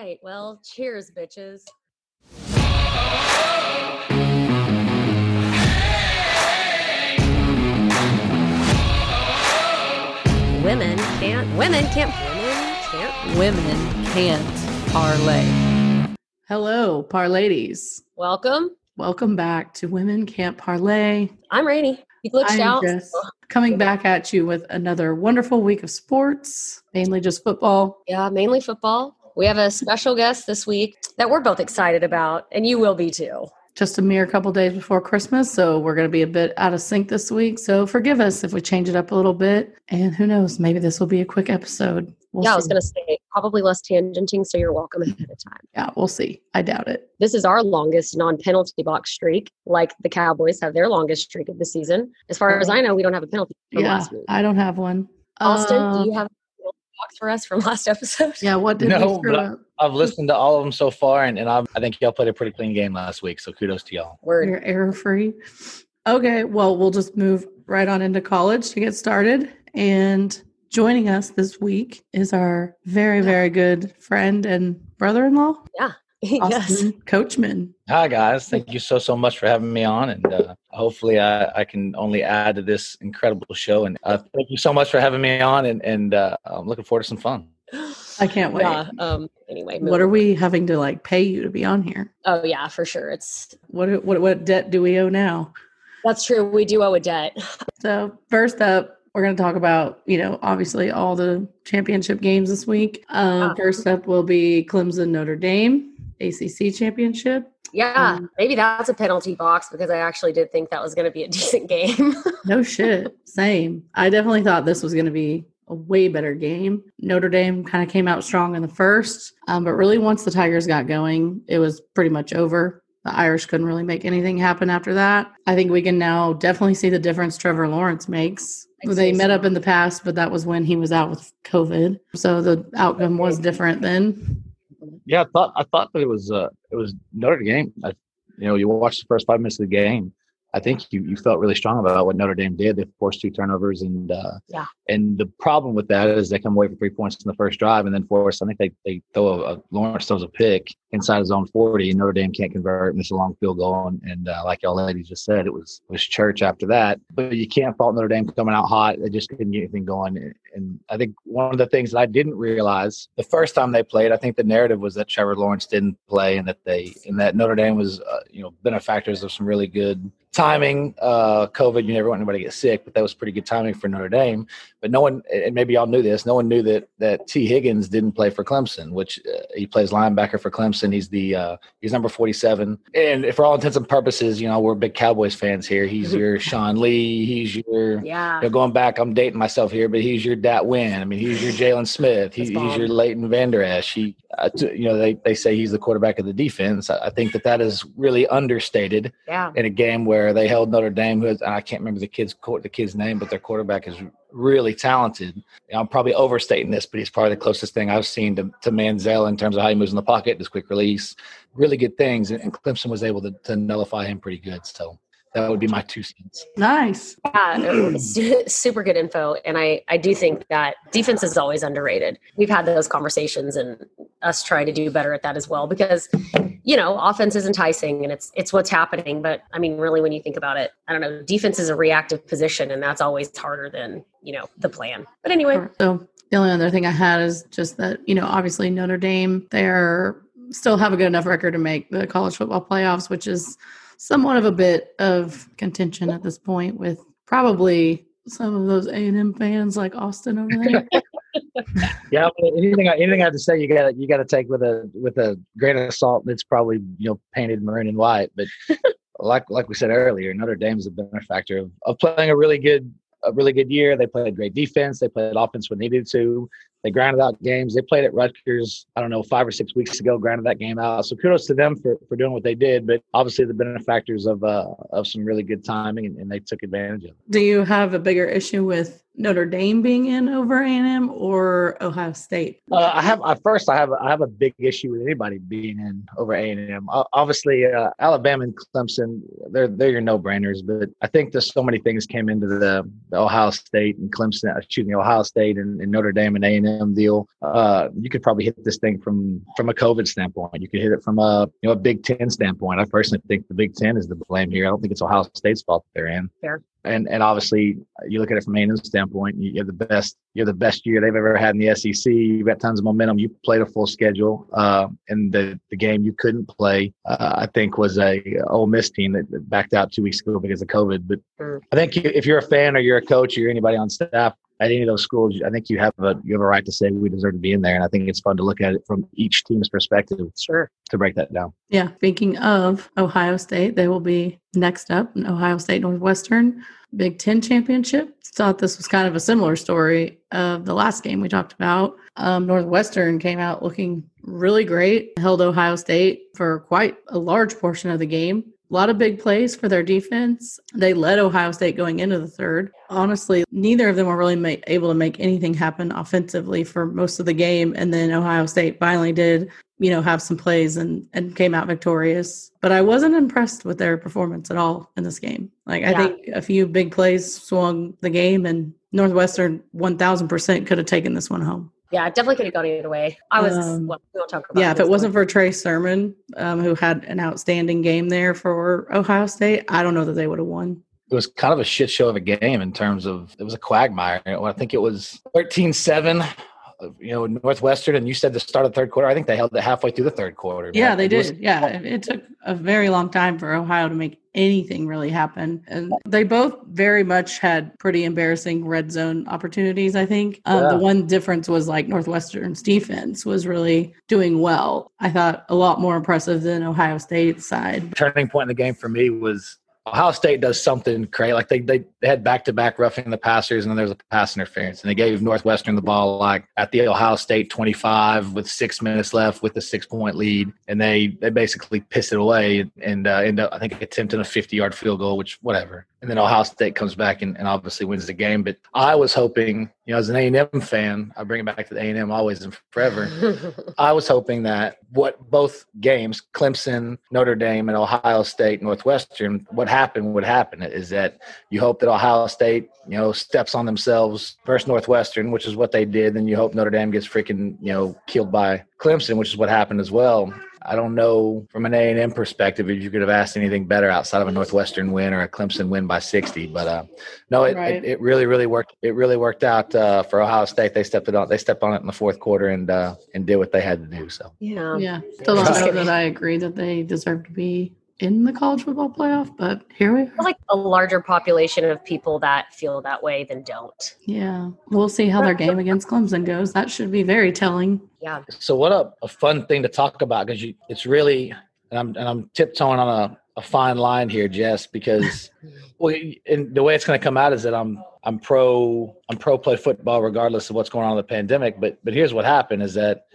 right. Well, cheers, bitches. Women can't. Women can't. Women can't. Women can't parlay. Hello, parladies. Welcome. Welcome back to Women Can't Parlay. I'm Rainy. You glitched I'm out. just coming back at you with another wonderful week of sports, mainly just football. Yeah, mainly football. We have a special guest this week that we're both excited about, and you will be too. Just a mere couple days before Christmas, so we're going to be a bit out of sync this week. So forgive us if we change it up a little bit. And who knows, maybe this will be a quick episode. We'll yeah, I was going to say probably less tangenting, so you're welcome ahead of time. Yeah, we'll see. I doubt it. This is our longest non penalty box streak, like the Cowboys have their longest streak of the season. As far as I know, we don't have a penalty yeah, last week. I don't have one. Austin, Uh, do you have a penalty box for us from last episode? Yeah, what did we No, screw I- up? I've listened to all of them so far, and, and I've, I think y'all played a pretty clean game last week. So kudos to y'all. Word. You're error free. Okay, well, we'll just move right on into college to get started. And joining us this week is our very, very good friend and brother in law, yes. Austin Coachman. Hi guys, thank you so so much for having me on, and uh, hopefully I, I can only add to this incredible show. And uh, thank you so much for having me on, and and uh, I'm looking forward to some fun. I can't wait. Yeah. Um. Anyway. What moving are we having to like pay you to be on here? Oh yeah, for sure. It's What what what debt do we owe now? that's true. We do owe a debt. So first up, we're going to talk about you know obviously all the championship games this week. Um, Ah. First up will be Clemson Notre Dame ACC championship. Yeah, Um, maybe that's a penalty box because I actually did think that was going to be a decent game. No shit. Same. I definitely thought this was going to be a way better game. Notre Dame kind of came out strong in the first, um, but really once the Tigers got going, it was pretty much over. The Irish couldn't really make anything happen after that. I think we can now definitely see the difference Trevor Lawrence makes. They met so. up in the past, but that was when he was out with COVID. So the outcome was different then. Yeah, I thought I thought that it was uh, it was Notre Dame. I, you know, you watch the first five minutes of the game. I think you, you felt really strong about what Notre Dame did. They forced two turnovers, and uh, Yeah. And the problem with that is they come away for three points in the first drive, and then force. I think they they throw a, a Lawrence throws a pick inside his own forty, and Notre Dame can't convert, miss a long field goal, and, and uh, like y'all ladies just said, it was was church after that. But you can't fault Notre Dame coming out hot. They just couldn't get anything going. And I think one of the things that I didn't realize the first time they played, I think the narrative was that Trevor Lawrence didn't play, and that they and that Notre Dame was uh, you know benefactors of some really good timing. Uh, COVID, you never want anybody to get sick, but that was pretty good timing for Notre Dame. But no one, and maybe y'all knew this, no one knew that that T. Higgins didn't play for Clemson, which uh, he plays linebacker for Clemson. He's the uh, he's number forty seven, and for all intents and purposes, you know we're big Cowboys fans here. He's your Sean Lee. He's your yeah. you know, going back, I'm dating myself here, but he's your Dat Nguyen. I mean, he's your Jaylon Smith. He, he's your Leighton Vander Esch. He, uh, you know, they, they say he's the quarterback of the defense. I, I think that that is really understated Yeah. in a game where they held Notre Dame, who is, I can't remember the kid's the kid's name, but their quarterback is really talented. I'm probably overstating this, but he's probably the closest thing I've seen to, to Manziel in terms of how he moves in the pocket, his quick release, really good things. And, and Clemson was able to, to nullify him pretty good. So that would be my two cents. Nice. Yeah, super good info. And I, I do think that defense is always underrated. We've had those conversations and us trying to do better at that as well because, you know, offense is enticing and it's it's what's happening. But I mean, really, when you think about it, I don't know, defense is a reactive position and that's always harder than, you know, the plan. But anyway, So the only other thing I had is just that, you know, obviously Notre Dame, they're still have a good enough record to make the college football playoffs, which is somewhat of a bit of contention at this point with probably some of those A&M fans like Austin over there. Yeah, anything I- anything I have to say, you got to you got to take with a with a grain of salt. It's probably you know painted maroon and white, but like like we said earlier, Notre Dame Dame's a benefactor of, of playing a really good a really good year. They played great defense. They played offense when needed to. They grounded out games. They played at Rutgers, I don't know, five or six weeks ago, grounded that game out. So kudos to them for, for doing what they did. But obviously the benefactors of uh, of some really good timing and, and they took advantage of it. Do you have a bigger issue with Notre Dame being in over A&M or Ohio State? Uh, I have at first I have I have a big issue with anybody being in over A and M. Obviously, uh, Alabama and Clemson they're they're your no brainers, but I think there's so many things came into the, the Ohio State and Clemson, excuse me, Ohio State and, and Notre Dame and A and M deal. Uh, you could probably hit this thing from from a COVID standpoint. You could hit it from a you know a Big Ten standpoint. I personally think the Big Ten is the blame here. I don't think it's Ohio State's fault they're in. Fair. And and obviously you look at it from a standpoint. You have the best you're the best year they've ever had in the SEC. You've got tons of momentum. You played a full schedule, uh, and the the game you couldn't play, uh, I think, was a Ole Miss team that backed out two weeks ago because of COVID. But mm. I think if you're a fan or you're a coach or you're anybody on staff, at any of those schools, I think you have a you have a right to say we deserve to be in there, and I think it's fun to look at it from each team's perspective. Sure. To break that down. Yeah. Speaking of Ohio State, they will be next up in Ohio State Northwestern Big Ten championship. Thought this was kind of a similar story of the last game we talked about. Um, Northwestern came out looking really great, held Ohio State for quite a large portion of the game. A lot of big plays for their defense. They led Ohio State going into the third. Honestly, neither of them were really make, able to make anything happen offensively for most of the game. And then Ohio State finally did, you know, have some plays and, and came out victorious. But I wasn't impressed with their performance at all in this game. Like, I yeah. think a few big plays swung the game, and Northwestern 1000% could have taken this one home. Yeah, definitely could have gone either way. I was. Um, well, we won't talk about. Yeah, if it wasn't for Trey Sermon, um, who had an outstanding game there for Ohio State, I don't know that they would have won. It was kind of a shit show of a game in terms of it was a quagmire. I think it was 13-7 you know Northwestern, and you said the start of the third quarter. I think they held it halfway through the third quarter. Yeah, they did. Yeah, it took a very long time for Ohio to make anything really happen, and they both very much had pretty embarrassing red zone opportunities. I think um, yeah. the one difference was like Northwestern's defense was really doing well. I thought a lot more impressive than Ohio State's side. Turning point in the game for me was Ohio State does something crazy. Like they, they, they had back to back roughing the passers, and then there was a pass interference. And they gave Northwestern the ball like at the Ohio State 25 with six minutes left with a six point lead. And they, they basically pissed it away and uh, end up, I think, attempting a 50 yard field goal, which, whatever and then Ohio State comes back and, and, obviously wins the game. But I was hoping, you know, as an A and M fan, I bring it back to the A and M always and forever. I was hoping that what both games, Clemson, Notre Dame, and Ohio State, Northwestern, what happened would happen is that you hope that Ohio State, you know, steps on themselves first Northwestern, which is what they did. Then you hope Notre Dame gets freaking, you know, killed by Clemson, which is what happened as well. I don't know from an A and M perspective if you could have asked anything better outside of a Northwestern win or a Clemson win by 60. But uh, no, it, right. it, it, really, really worked. It really worked out uh, for Ohio State. They stepped it on. They stepped on it in the fourth quarter and uh, and did what they had to do. So yeah, yeah. Still don't know that I agree that they deserve to be in the college football playoff, but here we are. like a larger population of people that feel that way than don't. Yeah. We'll see how their game against Clemson goes. That should be very telling. Yeah. So what a, a fun thing to talk about because you it's really and I'm and I'm tiptoeing on a, a fine line here, Jess, because well and the way it's gonna come out is that I'm I'm pro I'm pro play football regardless of what's going on in the pandemic. But but here's what happened is that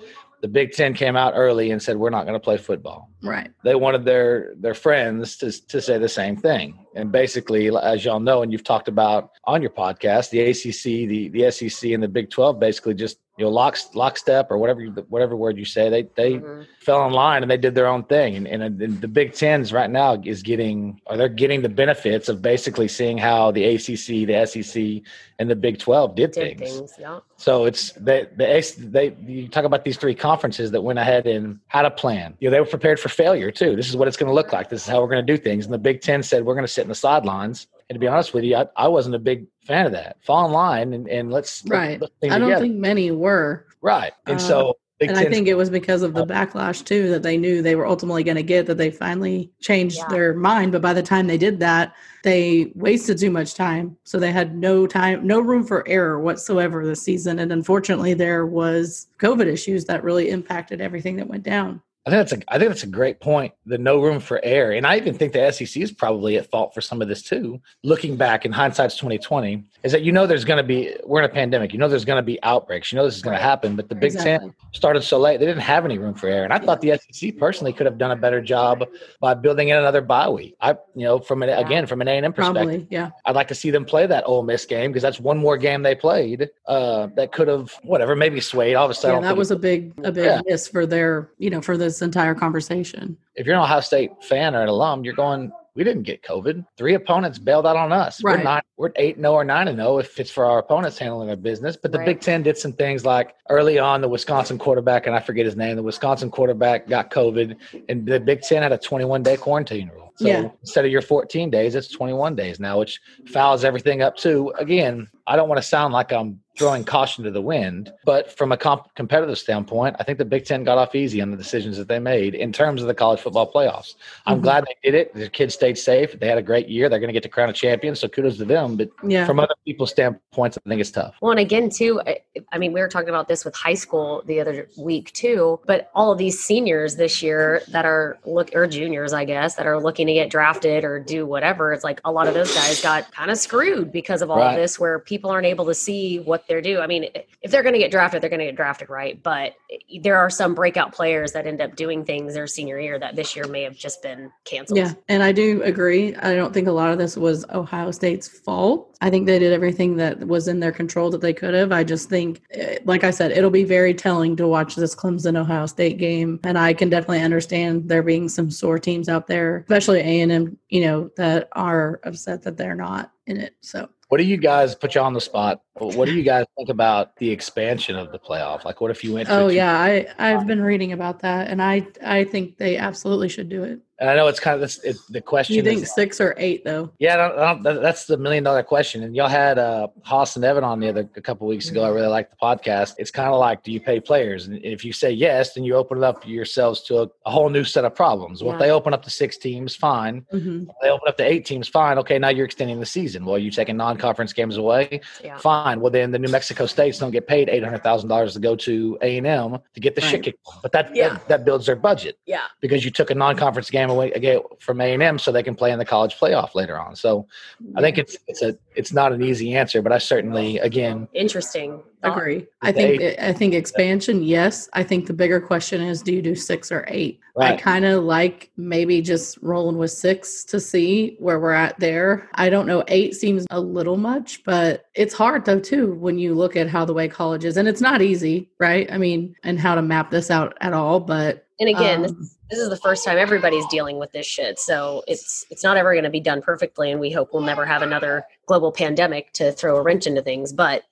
the Big Ten came out early and said we're not going to play football. Right. They wanted their their friends to to say the same thing. And basically, as y'all know, and you've talked about on your podcast, the ACC, the the SEC, and the Big Twelve basically just you know lock lockstep or whatever whatever word you say they they mm-hmm. fell in line and they did their own thing. And, and, and the big tens right now is getting or they're getting the benefits of basically seeing how the acc the sec and the big 12 did, did things, things yeah. so it's they, they they you talk about these three conferences that went ahead and had a plan. You know they were prepared for failure too. This is what it's going to look like. This is how we're going to do things. And the big ten said we're going to sit in the sidelines and to be honest with you, I, I wasn't a big fan of that. Fall in line and, and let's right. Let's I don't think many were right, and uh, so Big and I think it was because of the backlash too that they knew they were ultimately going to get that they finally changed yeah. their mind. But by the time they did that, they wasted too much time, so they had no time, no room for error whatsoever this season. And unfortunately, there was COVID issues that really impacted everything that went down. I think that's a I think that's a great point. The no room for error, and I even think the SEC is probably at fault for some of this too. Looking back in hindsight's twenty twenty, is that you know there's going to be we're in a pandemic. You know there's going to be outbreaks. You know this is going to happen. But the Big exactly. Ten started so late; they didn't have any room for error. And I thought the SEC personally could have done a better job by building in another bye week. I you know from an yeah. again from an A and M perspective, probably, yeah, I'd like to see them play that Ole Miss game because that's one more game they played uh, that could have whatever maybe swayed. All of a sudden, yeah, that was a big a big yeah. miss for their you know for this entire conversation if you're an Ohio State fan or an alum, you're going, we didn't get COVID. Three opponents bailed out on us. We're Right. not we're eight no or nine and no if it's for our opponents handling their business. But the Right. Big Ten did some things like early on the Wisconsin quarterback, and I forget his name, the Wisconsin quarterback got COVID, and the Big Ten had a 21 day quarantine rule. So Yeah. instead of your 14 days, it's 21 days now, which fouls everything up too. Again, I don't want to sound like I'm throwing caution to the wind, but from a comp- competitive standpoint, I think the Big Ten got off easy on the decisions that they made in terms of the college football playoffs. I'm Mhm. glad they did it. The kids stayed safe. They had a great year. They're going to get to crown a champion, so kudos to them. But Yeah. from other people's standpoints, I think it's tough. Well, and again, too, I, I mean, we were talking about this with high school the other week too. But all of these seniors this year that are look or juniors, I guess, that are looking to get drafted or do whatever, it's like a lot of those guys got kind of screwed because of all Right. of this, where people aren't able to see what they're due. I mean, if they're going to get drafted, they're going to get drafted, right? But there are some breakout players that end up doing things their senior year that this year may have just been canceled. Yeah, and I do agree. I don't think a lot of this was Ohio State's fault. I think they did everything that was in their control that they could have. I just think, eh, like I said, it'll be very telling to watch this Clemson Ohio State game, and I can definitely understand there being some sore teams out there, especially A and M, you know, that are upset that they're not in it. So What do you guys put you on the spot? What do you guys think about the expansion of the playoff? Like, what if you went? to Oh yeah, I I've been reading about that, and I I think they absolutely should do it. And I know it's kind of this, it, the question. You think is, six or eight though? Yeah, I don't, I don't, that- that's the million dollar question. And y'all had uh, Haas and Evan on the other a couple weeks ago. I really liked the podcast. It's kind of like, do you pay players? And if you say yes, then you open it up yourselves to a, a whole new set of problems. Well, if they open up to six teams, fine. hmm If they open up to eight teams, fine. Okay, now you're extending the season. Well, you're taking non-conference games away. Yeah. Fine. Well, then the New Mexico states don't get paid eight hundred thousand dollars to go to A and M to get the Right. shit kicked. But that, Yeah. that that builds their budget Yeah. because you took a non-conference game away again from A and M, so they can play in the college playoff later on. So I think it's it's a it's not an easy answer, but I certainly again Interesting. thought. Agree. I the think I think expansion, yes. I think the bigger question is do you do six or eight? I kind of like maybe just rolling with six to see where we're at there. I don't know. Eight seems a little much, but it's hard though too when you look at how the way college is, and it's not easy, right? I mean, and how to map this out at all. But And again, this, um, this is the first time everybody's dealing with this shit. So it's it's not ever going to be done perfectly, and we hope we'll never have another global pandemic to throw a wrench into things. But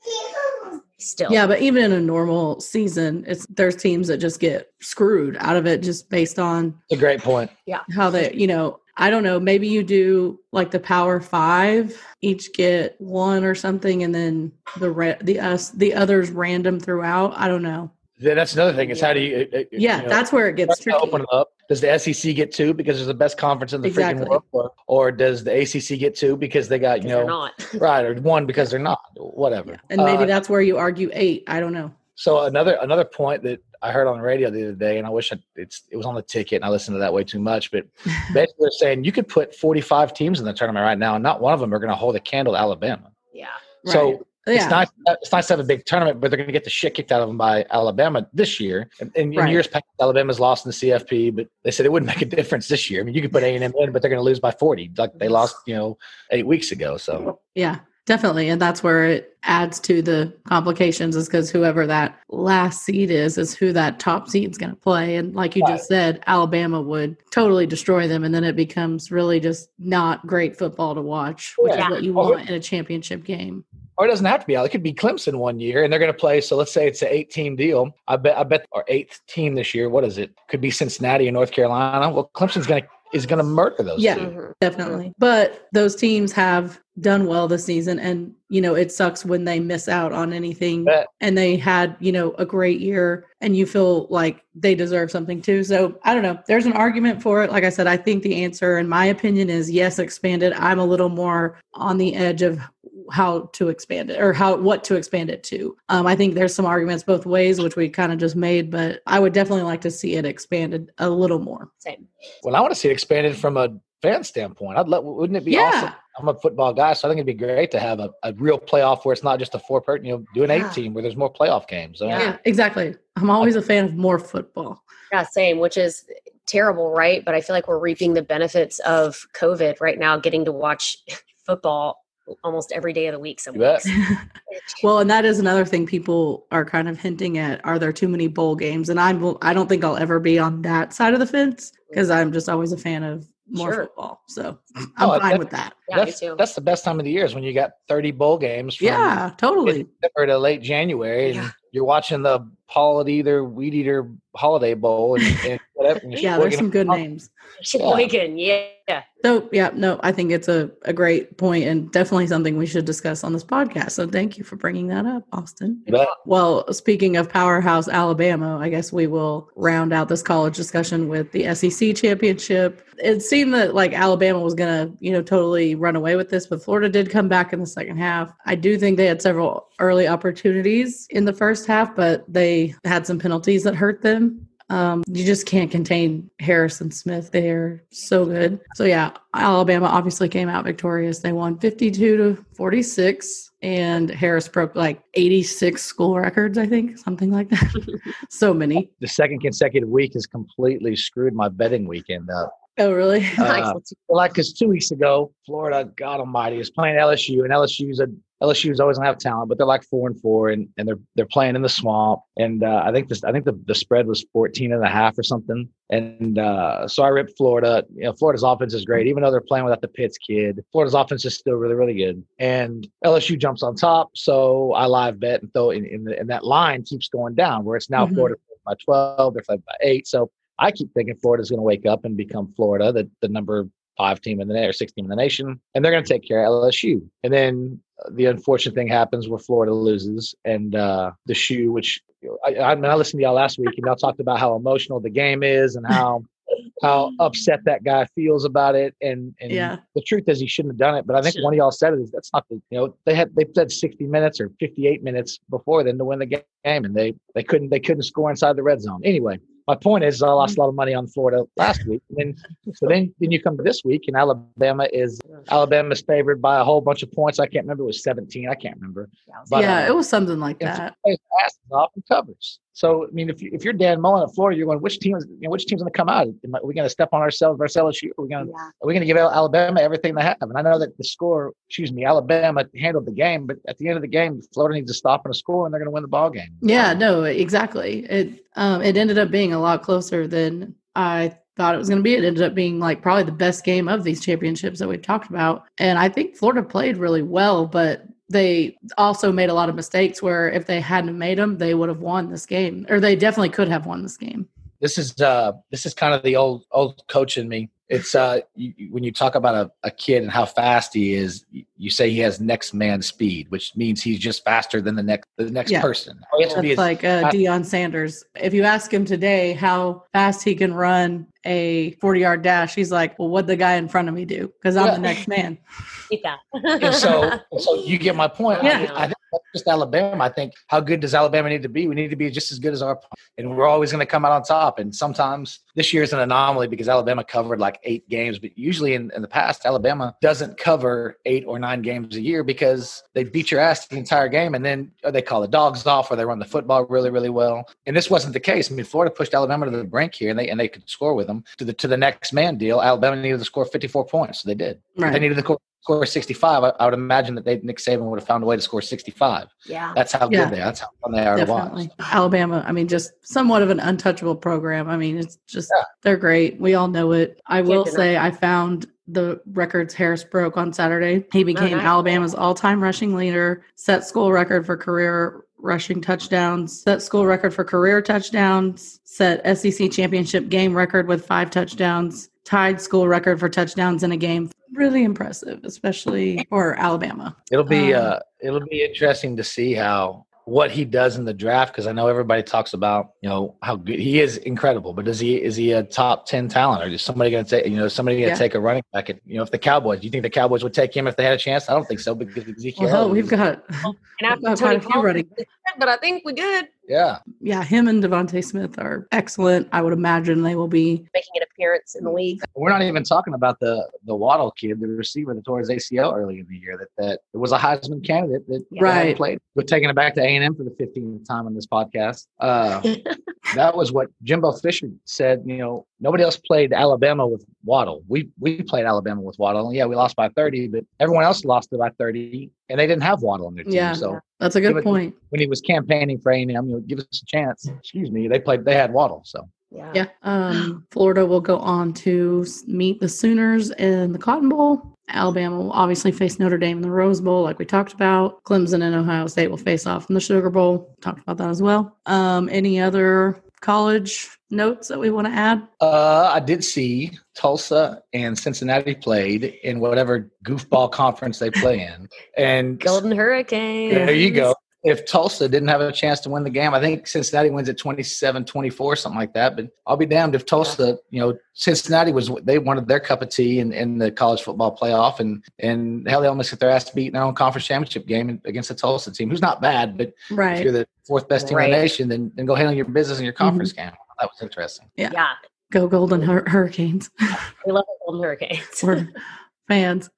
still, yeah, but even in a normal season, it's there's teams that just get screwed out of it just based on a great point. Yeah, how they you know i don't know maybe you do like the power five each get one or something and then the re- the us the others random throughout i don't know Then that's another thing is how do you? uh, uh, yeah you know, that's where it gets tricky open it up. Does the SEC get two because it's the best conference in the Exactly. freaking world, or, or does the ACC get two because they got you know not. right or one because they're not whatever? and maybe Uh, that's where you argue eight i don't know So another another point that I heard on the radio the other day, and I wish I, it's it was on the ticket, and I listened to that way too much. But basically, they're saying you could put 45 teams in the tournament right now, and not one of them are going to hold a candle to Alabama. Yeah, So Right. it's yeah nice. It's nice to have a big tournament, but they're going to get the shit kicked out of them by Alabama this year. And in, in years past, Alabama's lost in the CFP, but they said it wouldn't make a difference this year. I mean, you could put A and M in, but they're going to lose by 40, like they lost, you know, eight weeks ago. So yeah definitely and that's where it adds to the complications is because whoever that last seed is is who that top seed is going to play and like you just said alabama would totally destroy them and then it becomes really just not great football to watch which Yeah. is what you want in a championship game or it doesn't have to be. It could be Clemson one year, and they're going to play. So let's say it's an eight-team deal. I bet. I bet our eighth team this year. What is it? Could be Cincinnati or North Carolina. Well, Clemson's going to is going to murder those. Yeah. two. Mhm. definitely but those teams have done well this season and you know it sucks when they miss out on anything Bet. and they had you know a great year and you feel like they deserve something too so i don't know there's an argument for it like i said i think the answer in my opinion is yes expanded i'm a little more on the edge of how to expand it or how what to expand it to um, i think there's some arguments both ways which we kind of just made but i would definitely like to see it expanded a little more Same. Well, I want to see it expanded from a fan standpoint. I'd love. Wouldn't it be Yeah. awesome? I'm a football guy, so I think it'd be great to have a, a real playoff where it's not just a four person, you know, do an Yeah. eight team where there's more playoff games. So, Yeah. yeah exactly i'm always a fan of more football Yeah, same, which is terrible, right? But I feel like we're reaping the benefits of COVID right now, getting to watch football almost every day of the week. Some You weeks. Well, and that is another thing people are kind of hinting at. Are there too many bowl games? And I'm I don't think I'll ever be on that side of the fence mm. because I'm just always a fan of more Sure. football. So mm. I'm Oh, fine that- with that. Yeah, me that's, too. that's the best time of the year is when you got 30 bowl games from Yeah, totally. December to late January. And Yeah. you're watching the Paul Eater, Weed Eater Holiday Bowl and, and whatever. and Yeah, there's some good Sheboygan- names. Sheboygan, yeah. So yeah, no, I think it's a, a great point and definitely something we should discuss on this podcast. So thank you for bringing that up, Austin. But Well, speaking of powerhouse Alabama, I guess we will round out this college discussion with the SEC championship. It seemed that like Alabama was gonna, you know, totally run away with this, but Florida did come back in the second half. I do think they had several early opportunities in the first half, but they had some penalties that hurt them. Um, you just can't contain Harris and Smith. They're so good. So yeah, Alabama obviously came out victorious. They won 52 to 46 and Harris broke like 86 school records, I think, something like that. so many. the second consecutive week has completely screwed my betting weekend up. Oh, really? Uh, well, like, because two weeks ago, Florida, God Almighty, is playing LSU, and LSU's a LSU's always gonna have talent, but they're like four and four, and, and they're they're playing in the swamp. And uh, I think this, I think the, the spread was 14 and a half or something. And uh, so I ripped Florida. You know, Florida's offense is great, even though they're playing without the Pitts kid. Florida's offense is still really, really good. And LSU jumps on top, so I live bet and throw in, in the, and that line keeps going down, where it's now Mhm. Florida by 12, they're by eight. So I keep thinking Florida's going to wake up and become Florida, the, the number five team in the na- or six team in the nation, and they're going to take care of LSU. And then uh, the unfortunate thing happens where Florida loses, and uh, the shoe, which I, I mean, I listened to y'all last week, and y'all talked about how emotional the game is and how how upset that guy feels about it. And and Yeah. the truth is, he shouldn't have done it. But I think one of y'all said it is that's not the you know they had they said sixty minutes or fifty eight minutes before then to win the game, and they they couldn't they couldn't score inside the red zone. Anyway, my point is I lost a lot of money on Florida last week. And then so then then you come to this week and Alabama is Alabama's favored by a whole bunch of points. I can't remember it was 17. I can't remember. But, yeah, uh, it was something like that. asses off and covers. So I mean, if you, if you're Dan Mullen at Florida, you're going, which team is you know, which team's going to come out? Am I- Are we going to step on ourselves versus LSU? Are we going to Yeah. are we going to give Alabama everything they have? And I know that the score, excuse me, Alabama handled the game, but at the end of the game, Florida needs to stop and a score, and they're going to win the ball game. Yeah, no, exactly. It um it ended up being a lot closer than I thought it was going to be. It ended up being like probably the best game of these championships that we've talked about. And I think Florida played really well, but they also made a lot of mistakes where if they hadn't made them, they would have won this game, or they definitely could have won this game. this is uh this is kind of the old old coach in me it's uh you, when you talk about a, a kid and how fast he is you, you say he has next man speed which means he's just faster than the next the next Yeah. person All he has to be That's like uh, Deion Sanders. If you ask him today how fast he can run a 40 yard dash, he's like, well, what'd the guy in front of me do? Because I'm Yeah. the next man. Eat and so so you get my point Yeah. I, I think just alabama i think how good does alabama need to be we need to be just as good as our and we're always going to come out on top and sometimes this year is an anomaly because alabama covered like eight games but usually in, in the past alabama doesn't cover eight or nine games a year because they beat your ass the entire game and then they call the dogs off or they run the football really really well and this wasn't the case i mean florida pushed alabama to the brink here and they and they could score with them to the to the next man deal alabama needed to score 54 points so they did If they needed to score score 65, I, I would imagine that they, Nick Saban would have found a way to score 65. yeah. That's how Yeah. good they are. That's how fun they are to Definitely. watch. Alabama, I mean, just somewhat of an untouchable program. I mean, it's just, Yeah. they're great. We all know it. I will deny say, I found the records Harris broke on Saturday. He became nice. Alabama's all time rushing leader, set school record for career rushing touchdowns, set school record for career touchdowns, set SEC championship game record with five touchdowns, tied school record for touchdowns in a game. Really impressive, especially for Alabama. It'll be Um, uh, it'll be interesting to see how what he does in the draft because I know everybody talks about you know how good he is incredible, but is he is he a top ten talent or is somebody going to take you know somebody going to Yeah. take a running back? At, you know if the Cowboys, do you think the Cowboys would take him if they had a chance? I don't think so because Ezekiel. Well, hell, Elliott we've got, And we've after got quite Tony a few Pollard, running but I think we're good yeah. yeah, him and DeVonta Smith are excellent. I would imagine they will be. making an appearance in the league. We're not even talking about the the Waddle kid, the receiver that tore his ACL early in the year. That that it was a Heisman candidate that that hadn't Right. played. We're taking it back to A and M for the 15th time on this podcast. Uh, that was what Jimbo Fisher said. You know, nobody else played Alabama with Waddle. We we played Alabama with Waddle. And yeah, we lost by 30, but everyone else lost it by 30, and they didn't have Waddle on their team. Yeah. So That's a good it- point. when he was campaigning for A and M, you know, give us a chance. Excuse me, they played. They had Waddle. So Yeah. Yeah. Um, Florida will go on to meet the Sooners in the Cotton Bowl. Alabama will obviously face Notre Dame in the Rose Bowl, like we talked about. Clemson and Ohio State will face off in the Sugar Bowl. Talked about that as well. Um, any other college notes that we want to add? Uh, I did see Tulsa and Cincinnati played in whatever goofball conference they play in, and Golden Hurricane. there you go. If Tulsa didn't have a chance to win the game, I think Cincinnati wins at 27-24, something like that. But I'll be damned if Tulsa, you know, Cincinnati was they wanted their cup of tea in, in the college football playoff, and and hell, they almost get their ass beat in their own conference championship game against the Tulsa team, who's not bad, but right. if you're the fourth best team in the nation, then then go handle your business in your conference game. That was interesting. Yeah. Go Golden Hur- Hurricanes. We love the Golden Hurricanes. We're fans.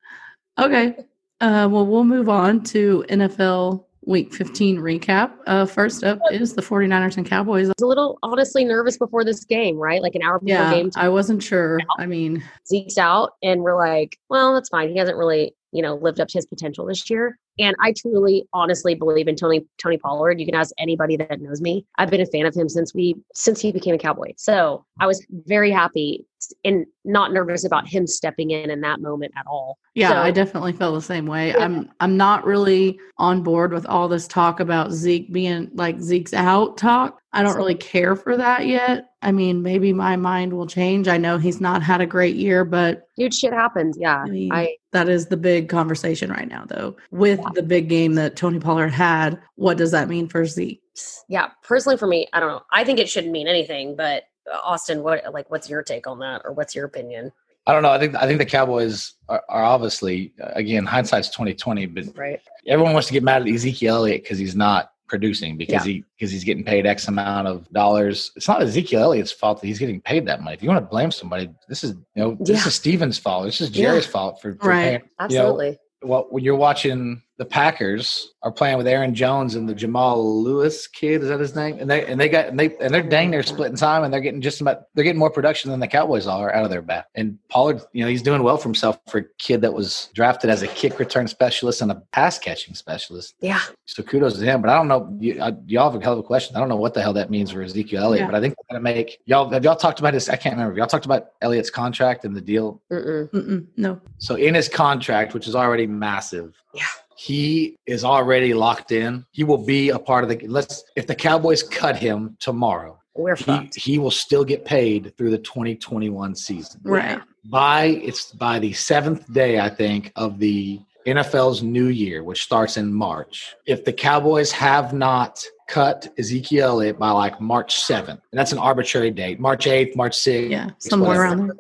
Okay. Uh, well, we'll move on to NFL Week 15 recap. Uh, first up is the 49ers and Cowboys. I was a little honestly nervous before this game, right? Like an hour before Yeah, game I wasn't sure. I mean, Zeke's out, and we're like, well, that's fine. He hasn't really, you know, lived up to his potential this year. And I truly, honestly believe in Tony Tony Pollard. You can ask anybody that knows me. I've been a fan of him since we since he became a Cowboy. So I was very happy and not nervous about him stepping in in that moment at all. yeah, So- I definitely felt the same way. Yeah. I'm I'm not really on board with all this talk about Zeke being like Zeke's out talk. I don't really care for that yet. I mean, maybe my mind will change. I know he's not had a great year, but Dude, shit happens. Yeah, I mean, I that is the big conversation right now, though. With. The big game that Tony Pollard had, what does that mean for Zeke? yeah. Personally, for me, I don't know. I think it shouldn't mean anything. But uh, Austin, what like what's your take on that, or what's your opinion? I don't know. I think I think the Cowboys are, are obviously uh, again hindsight's twenty twenty, but Right. everyone wants to get mad at Ezekiel Elliott because he's not producing because he because he's getting paid X amount of dollars. It's not Ezekiel Elliott's fault that he's getting paid that money. If you want to blame somebody, this is you know this Yeah. is Stephen's fault. This is Yeah. Jerry's fault for, for Right. paying. Absolutely. Well, when you're watching the Packers are playing with Aaron Jones and the Jamal Lewis kid, is that his name? And they and they got and they and they're dang near splitting time and they're getting just about they're getting more production than the Cowboys are out of their bat. And Pollard, you know, he's doing well for himself for a kid that was drafted as a kick return specialist and a pass catching specialist. yeah. So kudos to him. But I don't know, you, I, y'all have a hell of a question. I don't know what the hell that means for Ezekiel Elliott, Yeah. but I think they're gonna make y'all have y'all talked about his. I can't remember. Have y'all talked about Elliott's contract and the deal Mm-mm. Mm-mm, no. so in his contract, which is already massive, Yeah. He is already locked in. He will be a part of the. Let's if the Cowboys cut him tomorrow, We're he, fucked. he will still get paid through the 2021 season. Right. By it's by the seventh day, I think, of the NFL's new year, which starts in March. If the Cowboys have not cut Ezekiel Elliott by like March 7th, and that's an arbitrary date, March 8th, March 6th, Yeah. Somewhere whatever around there.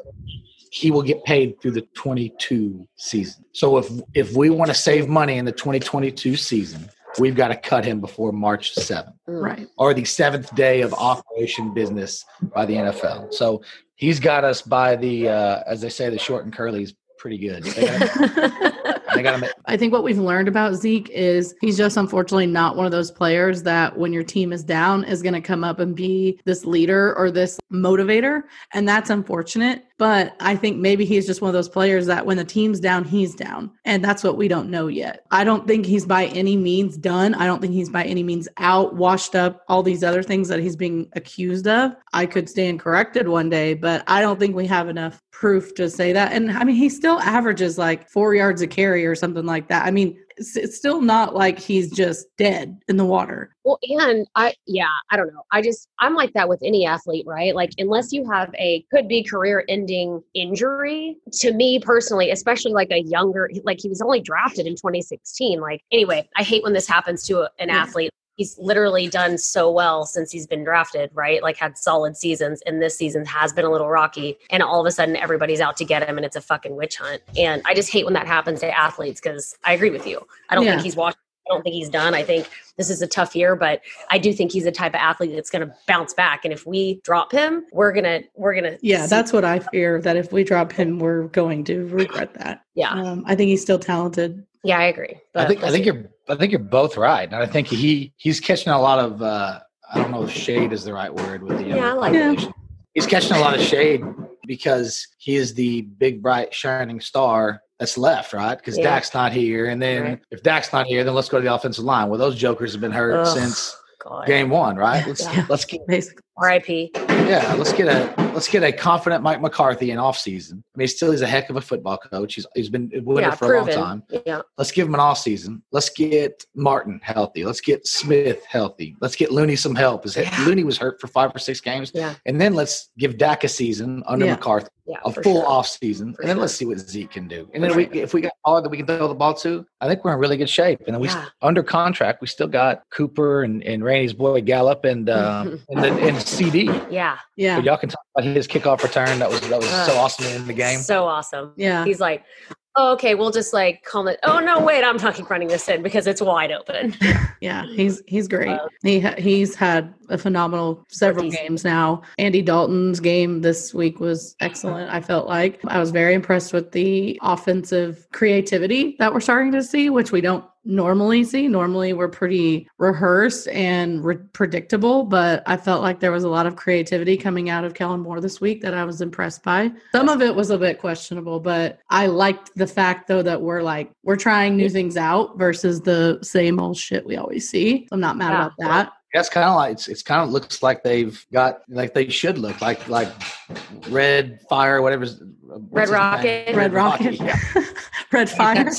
He will get paid through the 22 season. So if if we want to save money in the 2022 season, we've got to cut him before March 7th Mm. Right. or the seventh day of operation business by the NFL. So he's got us by the uh, as they say the short and curly is pretty good. They gotta, they gotta make, I think what we've learned about Zeke is he's just unfortunately not one of those players that when your team is down is going to come up and be this leader or this motivator. And that's unfortunate. But I think maybe he's just one of those players that when the team's down, he's down. And that's what we don't know yet. I don't think he's by any means done. I don't think he's by any means out, washed up, all these other things that he's being accused of. I could stand corrected one day, but I don't think we have enough proof to say that. And I mean, he still averages like four yards a carry or something like that. I mean, it's, still not like he's just dead in the water. Well, and I, yeah, I don't know. I just, I'm like that with any athlete, right? Like, unless you have a could be career ending injury, to me personally, especially like a younger, like he was only drafted in 2016. Like, anyway, I hate when this happens to an athlete. He's literally done so well since he's been drafted, right? Like, had solid seasons, and this season has been a little rocky. And all of a sudden, everybody's out to get him, and it's a fucking witch hunt. And I just hate when that happens to athletes because I agree with you. I don't Yeah. think he's washed. I don't think he's done. I think this is a tough year, but I do think he's the type of athlete that's going to bounce back. And if we drop him, we're gonna we're gonna Yeah, that's what I fear that if we drop him, we're going to regret that. yeah Um, I think he's still talented. Yeah I agree. I think I think you're I think you're both right. And I think he he's catching a lot of uh I don't know if shade is the right word with the Yeah, I like it. He's catching a lot of shade because he is the big bright shining star that's left, right? Because Yeah. Dak's not here. And then Right. if Dak's not here, then let's go to the offensive line. Well, those jokers have been hurt Ugh. since God. game one, right? Let's Yeah. let's get Basically. R.I.P. yeah, let's get a let's get a confident Mike McCarthy in off season. I mean, still he's a heck of a football coach. He's he's been a winner Yeah, for a long time. Yeah. Let's give him an off season. Let's get Martin healthy. Let's get Smith healthy. Let's get Looney some help. His Yeah. Looney was hurt for five or six games, Yeah. and then let's give Dak a season under Yeah. McCarthy, Yeah. a full sure. off season, For and then sure. let's see what Zeke can do. And For then we, if we got Pollard that we can throw the ball to, I think we're in really good shape. And then we Yeah. under contract, we still got Cooper and and Rainey's boy Gallup and um, and, the, and CeeDee. Yeah. Yeah. Y'all can talk about his kickoff return. That was that was so awesome in the game. So awesome. Yeah. He's like, oh, okay, we'll just like call it. Oh no, wait, I'm talking running this in because it's wide open. Yeah, he's he's great. Uh, he ha- he's had a phenomenal several decent. games now. Andy Dalton's game this week was excellent. I felt like I was very impressed with the offensive creativity that we're starting to see, which we don't normally see. Normally, we're pretty rehearsed and re- predictable, but I felt like there was a lot of creativity coming out of Kellen Moore this week that I was impressed by. Some of it was a bit questionable, but I liked the fact though that we're like we're trying new things out versus the same old shit we always see. I'm not mad Yeah. about that. That's kind of like it's, it's kind of looks like they've got like they should look like like red fire whatever's Red Rocket. Red Rocket, Yeah. Red Fire.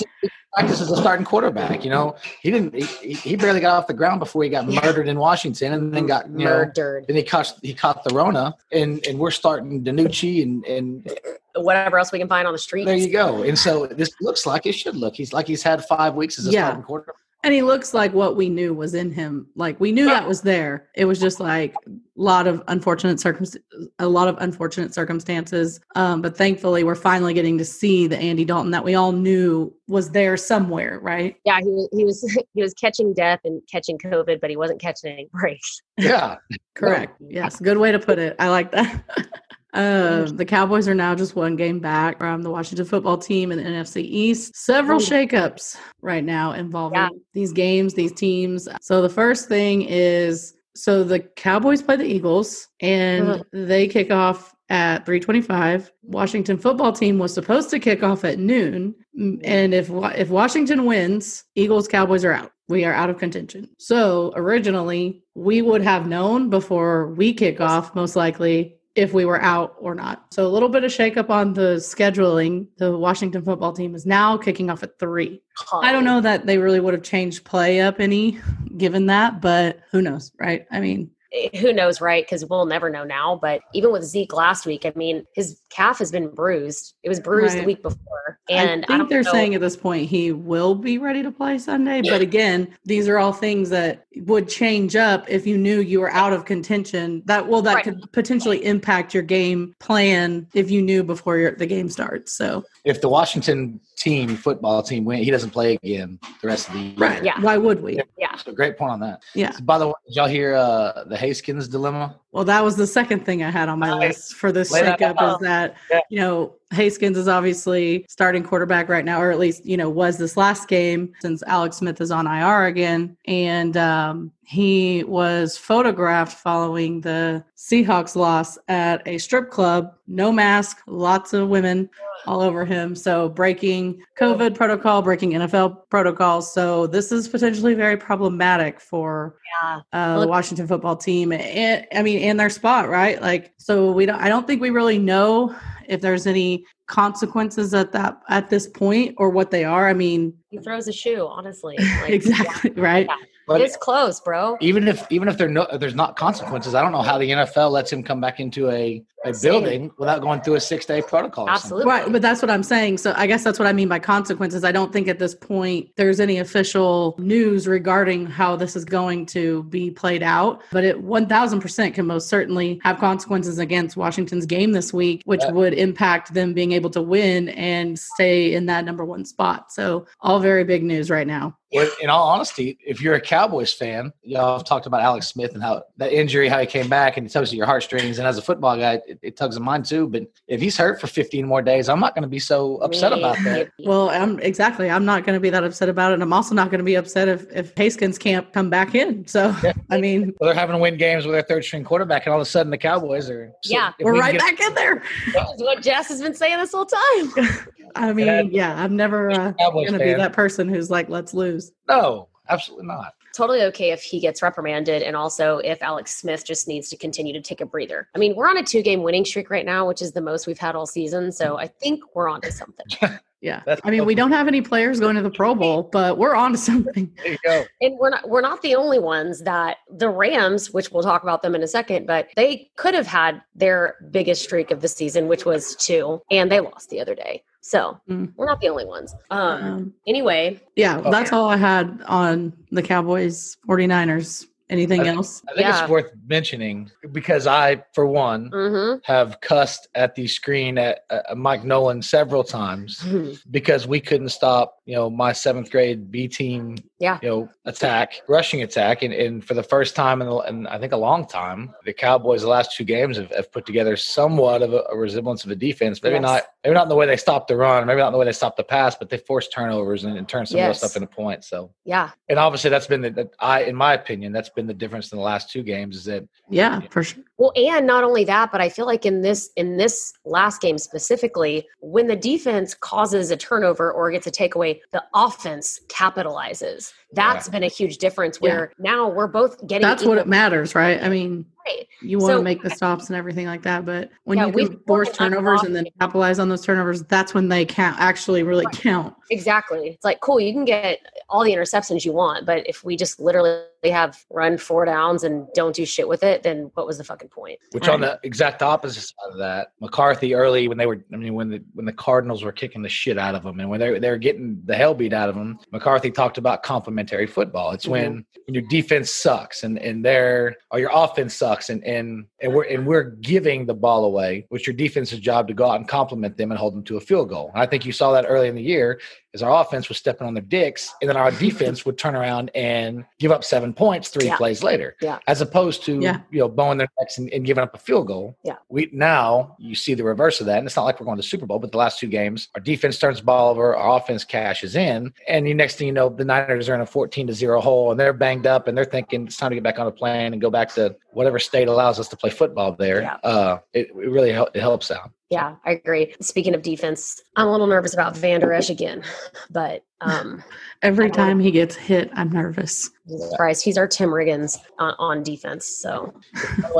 Practice as a starting quarterback. You know, he didn't. He, he barely got off the ground before he got Yeah. murdered in Washington, and then got you know. Murdered. Then he caught he caught the Rona, and and we're starting DiNucci, and and Whatever else we can find on the street. there you go. And so this looks like it should look. He's like he's had five weeks as a Yeah. starting quarterback. And he looks like what we knew was in him. Like we knew that was there. It was just like a lot of unfortunate circumstances, a lot of unfortunate circumstances. Um, but thankfully, we're finally getting to see the Andy Dalton that we all knew was there somewhere, right? Yeah, he was, he was he was catching death and catching COVID, but he wasn't catching any breaks. Yeah, Correct. Yes, good way to put it. I like that. Uh, the Cowboys are now just one game back from the Washington football team in the NFC East. Several shakeups right now involving Yeah. these games, these teams. So the first thing is so the Cowboys play the Eagles and Ugh. they kick off at 325 washington football team was supposed to kick off at noon Mm, and if if washington wins eagles cowboys are out we are out of contention so originally we would have known before we kick off most likely if we were out or not so a little bit of shakeup on the scheduling the washington football team is now kicking off at three i don't know that they really would have changed play up any given that but who knows right i mean eh, who knows, right? Because we'll never know now. But even with Zeke last week, I mean, his calf has been bruised. It was bruised Right. the week before, and I think don't they're know- saying at this point he will be ready to play Sunday. But again, these are all things that would change up if you knew you were out of contention. That well, that Right. could potentially impact your game plan if you knew before your, the game starts. So if the Washington team football team win, he doesn't play again the rest of the year. Yeah. why would we? yeah, So great point on that. Yeah. By the way, did y'all hear uh, the Haskins dilemma? Well, that was the second thing I had on my Right. list for this shakeup is that Yeah. you know Haskins is obviously starting quarterback right now, or at least you know was this last game since Alex Smith is on IR again, and um, he was photographed following the Seahawks loss at a strip club, no mask, lots of women all over him. So breaking COVID protocol, breaking NFL protocols. So this is potentially very problematic for yeah. uh, the Washington football team. And I mean, in their spot, right? Like, so we don't. I don't think we really know if there's any consequences at that at this point or what they are. I mean, He throws a shoe, honestly. Like, exactly right. yeah. But It's close, bro. even if even if there no there's not consequences, I don't know how the NFL lets him come back into a, a Same. building without going through a six day protocol. Absolutely. Right, but that's what I'm saying. So I guess that's what I mean by consequences. I don't think at this point there's any official news regarding how this is going to be played out, but it 1000% can most certainly have consequences against Washington's game this week, which Yeah. would impact them being able to win and stay in that number 1 spot. So all very big news right now. Well, in all honesty, if you're a Cowboys fan, y'all have talked about Alex Smith and how that injury, how he came back, and it tugs at your heartstrings. And as a football guy, it, it tugs at mine too. But if he's hurt for 15 more days, I'm not going to be so upset about that. Well, I'm exactly. I'm not going to be that upset about it. And I'm also not going to be upset if, if Haskins can't come back in. So, I mean, Well, they're having to win games with their third string quarterback, and all of a sudden the Cowboys are. so Yeah. we're we right get- back in there. That's what Jess has been saying this whole time. I mean, yeah, I'm never uh, Cowboys going to be that person who's like, let's lose. No, absolutely not. totally okay if he gets reprimanded and also if Alex Smith just needs to continue to take a breather. I mean, we're on a two game winning streak right now, which is the most we've had all season. So I think we're on to something. Yeah. That's I mean, we don't have any players going to the Pro Bowl, but we're on to something. There you go. And we're not we're not the only ones that the Rams, which we'll talk about them in a second, but they could have had their biggest streak of the season, which was two, and they lost the other day. So mm. we're not the only ones. Um, um anyway. Yeah, okay. that's all I had on the Cowboys 49ers. Anything I else? I think yeah. it's worth mentioning because I, for one, mm-hmm. have cussed at the screen at uh, Mike Nolan several times mm-hmm. because we couldn't stop, you know, my seventh grade B team, yeah. you know, attack, rushing attack, and, and for the first time in, the, in I think a long time, the Cowboys the last two games have, have put together somewhat of a, a, resemblance of a defense. Maybe yes. not, maybe not in the way they stopped the run, maybe not in the way they stopped the pass, but they forced turnovers and, and turned some yes. of those stuff into points. So yeah, and obviously that's been the, the I, in my opinion, that's been the difference in the last two games is that yeah for sure well and not only that but i feel like in this in this last game specifically when the defense causes a turnover or gets a takeaway the offense capitalizes That's yeah. been a huge difference where yeah. now we're both getting that's what it matters right i mean right. you want so, to make the stops and everything like that but when yeah, you force turnovers and then capitalize on those turnovers that's when they can't actually really right. count exactly it's like cool you can get all the interceptions you want but if we just literally have run four downs and don't do shit with it, then what was the fucking point? Which right. on the exact opposite side of that, McCarthy early when they were, I mean, when the when the Cardinals were kicking the shit out of them and when they they were getting the hell beat out of them, McCarthy talked about complementary football. It's mm-hmm. when when your defense sucks and and their or your offense sucks and and and we're and we're giving the ball away, which your defense's job to go out and complement them and hold them to a field goal. And I think you saw that early in the year is our offense was stepping on their dicks, and then our defense would turn around and give up seven points three yeah. plays later. Yeah. As opposed to yeah. you know bowing their necks and, and, giving up a field goal. Yeah. We now you see the reverse of that, and it's not like we're going to the Super Bowl, but the last two games, our defense turns the ball over, our offense cashes in, and the next thing you know, the Niners are in a fourteen to zero hole, and they're banged up, and they're thinking it's time to get back on the plane and go back to whatever state allows us to play football there. Yeah. Uh, it, it really it helps out. Yeah, I agree. Speaking of defense, I'm a little nervous about Vander Esch again, but um, every time he gets hit, I'm nervous. Christ, he's our Tim Riggins on, on defense. So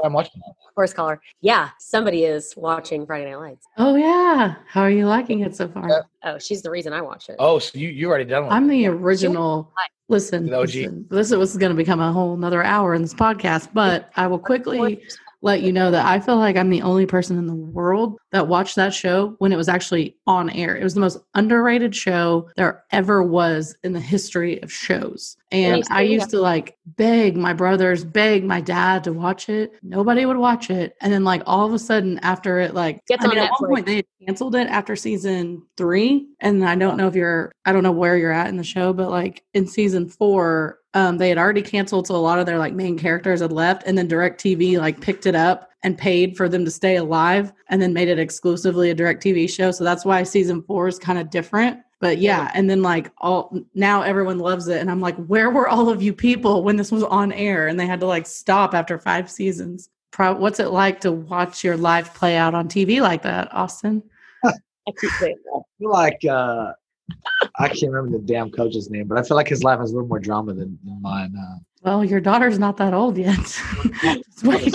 I'm watching. Horse collar. Yeah, somebody is watching Friday Night Lights. Oh yeah, how are you liking it so far? Yeah. Oh, she's the reason I watch it. Oh, so you you already done? I'm the original. Listen, listen, this was going to become a whole another hour in this podcast, but I will quickly let you know that I feel like I'm the only person in the world that watched that show when it was actually on air. It was the most underrated show there ever was in the history of shows. And I used to like beg my brothers, beg my dad to watch it. Nobody would watch it. And then like all of a sudden after it like Gets I mean, at one point they canceled it after season three. And I don't know if you're I don't know where you're at in the show, but like in season four, um, they had already canceled, so a lot of their like main characters had left, and then DirecTV like picked it up and paid for them to stay alive, and then made it exclusively a DirecTV show. So that's why season four is kind of different. But yeah, and then like all now everyone loves it, and I'm like, where were all of you people when this was on air? And they had to like stop after five seasons. Pro- what's it like to watch your life play out on TV like that, Austin? I feel like uh, I can't remember the damn coach's name, but I feel like his life has a little more drama than, than mine. Uh, well, your daughter's not that old yet. wait.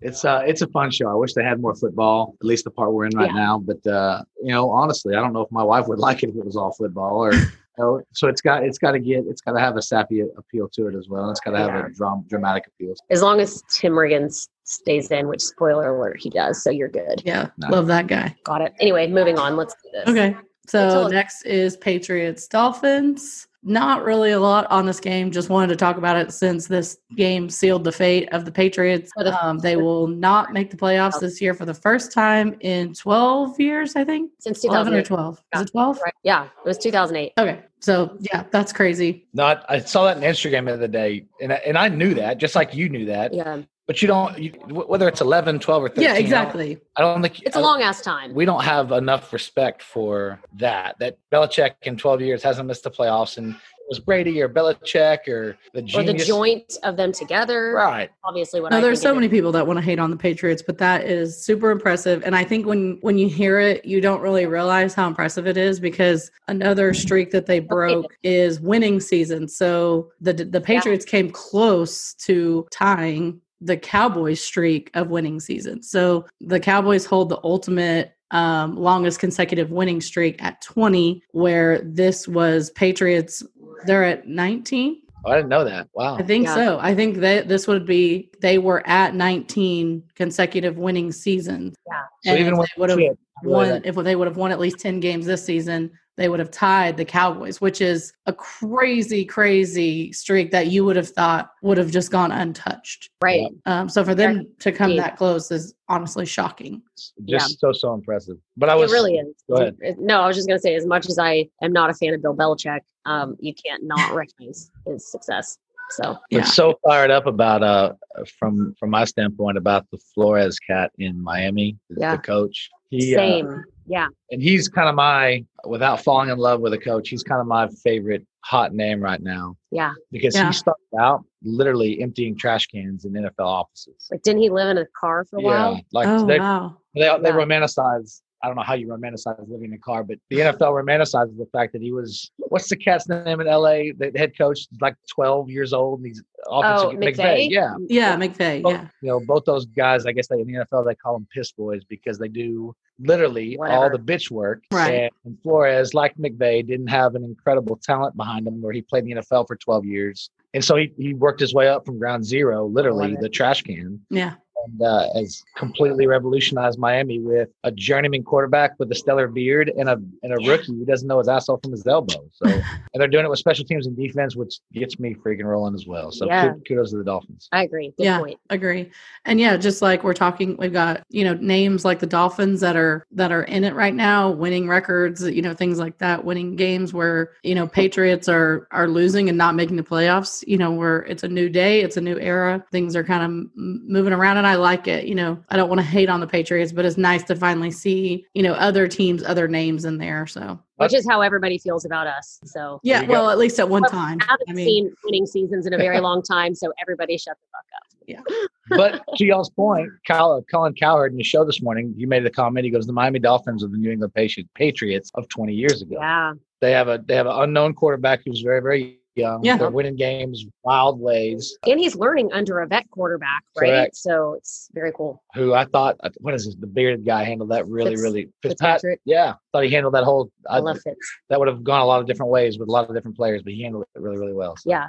It's uh, it's a fun show. I wish they had more football, at least the part we're in right yeah. now. But uh, you know, honestly, I don't know if my wife would like it if it was all football or. You know, so it's got it's got to get it's got to have a sappy appeal to it as well. It's got to have yeah. a dram- dramatic appeal. As long as Tim Riggins stays in, which spoiler alert he does, so you're good. Yeah, no. love that guy. Got it. Anyway, moving on. Let's do this. Okay. So next is Patriots Dolphins. Not really a lot on this game. Just wanted to talk about it since this game sealed the fate of the Patriots. Um, they will not make the playoffs this year for the first time in 12 years, I think. Since 2008. or 12. Yeah. Is it 12? Right. Yeah, it was 2008. Okay. So, yeah, that's crazy. Not. I saw that in Instagram the other day, and I, and I knew that, just like you knew that. Yeah but you don't you, whether it's 11 12 or 13 yeah exactly i don't, I don't think it's a long ass time we don't have enough respect for that that Belichick in 12 years hasn't missed the playoffs and it was Brady or Belichick or the or the joint of them together. Right. Obviously, what No, I there's so of many it- people that want to hate on the Patriots, but that is super impressive. And I think when when you hear it, you don't really realize how impressive it is because another streak that they broke is winning season. So the the Patriots came close to tying the Cowboys streak of winning seasons. So the Cowboys hold the ultimate um, longest consecutive winning streak at 20, where this was Patriots. They're at 19. Oh, I didn't know that. Wow. I think Yeah. so. I think that this would be they were at 19 consecutive winning seasons. Yeah. So and even if when they would have shit, won, if they would have won at least 10 games this season, they would have tied the Cowboys, which is a crazy, crazy streak that you would have thought would have just gone untouched. right. Um, so for them to come Indeed. that close is honestly shocking. just so so impressive. But I was it really is. Go ahead. No, I was just going to say, as much as I am not a fan of Bill Belichick, um, you can't not recognize his success. So Yeah. But so fired up about uh from from my standpoint about the Flores cat in Miami, Yeah. the coach. He uh, same, yeah, and he's kind of my without falling in love with a coach, he's kind of my favorite hot name right now yeah. because Yeah. he started out literally emptying trash cans in NFL offices. Like, didn't he live in a car for a while? Yeah. Like oh, they, wow. they they Yeah. romanticize. I don't know how you romanticize living in a car, but the NFL romanticizes the fact that he was what's the cat's name in LA? The head coach is like 12 years old and he's offensive Oh, McVay? Yeah. Yeah, McVay. Both- Yeah. You know, both those guys, I guess they in the NFL they call them piss boys because they do literally all the bitch work. Right. And Flores, like McVay, didn't have an incredible talent behind him where he played in the NFL for 12 years. And so he, he worked his way up from ground zero, literally the trash can Yeah. And uh, has completely revolutionized Miami with a journeyman quarterback with a stellar beard and a and a rookie who doesn't know his asshole from his elbow. So, and they're doing it with special teams and defense, which gets me freaking rolling as well. So, Yeah. kudos to the Dolphins. I agree. Good Yeah. point. agree and yeah just like we're talking we've got you know names like the dolphins that are that are in it right now winning records you know things like that winning games where you know patriots are are losing and not making the playoffs you know where it's a new day it's a new era things are kind of m- moving around and i like it you know i don't want to hate on the patriots but it's nice to finally see you know other teams other names in there so Which is how everybody feels about us. So yeah There you go. well at least at one Well, time I haven't i mean seen winning seasons in a very long time. So everybody shut the fuck up. Yeah. but to y'all's point, Kyle, Colin Cowherd in the show this morning, you made the comment. He goes, "The Miami Dolphins are the New England Patriots of 20 years ago. Yeah. They have a they have an unknown quarterback who's very very young. Um, yeah. They're winning games wild ways. And he's learning under a vet quarterback, right? Correct. So it's very cool. Who I thought, uh, what is this? The bearded guy handled that really Fitz- really. Fitzpat- Fitzpatrick. yeah, thought he handled that whole. I I, love Fitz. that would have gone a lot of different ways with a lot of different players, but he handled it really really well. So. Yeah.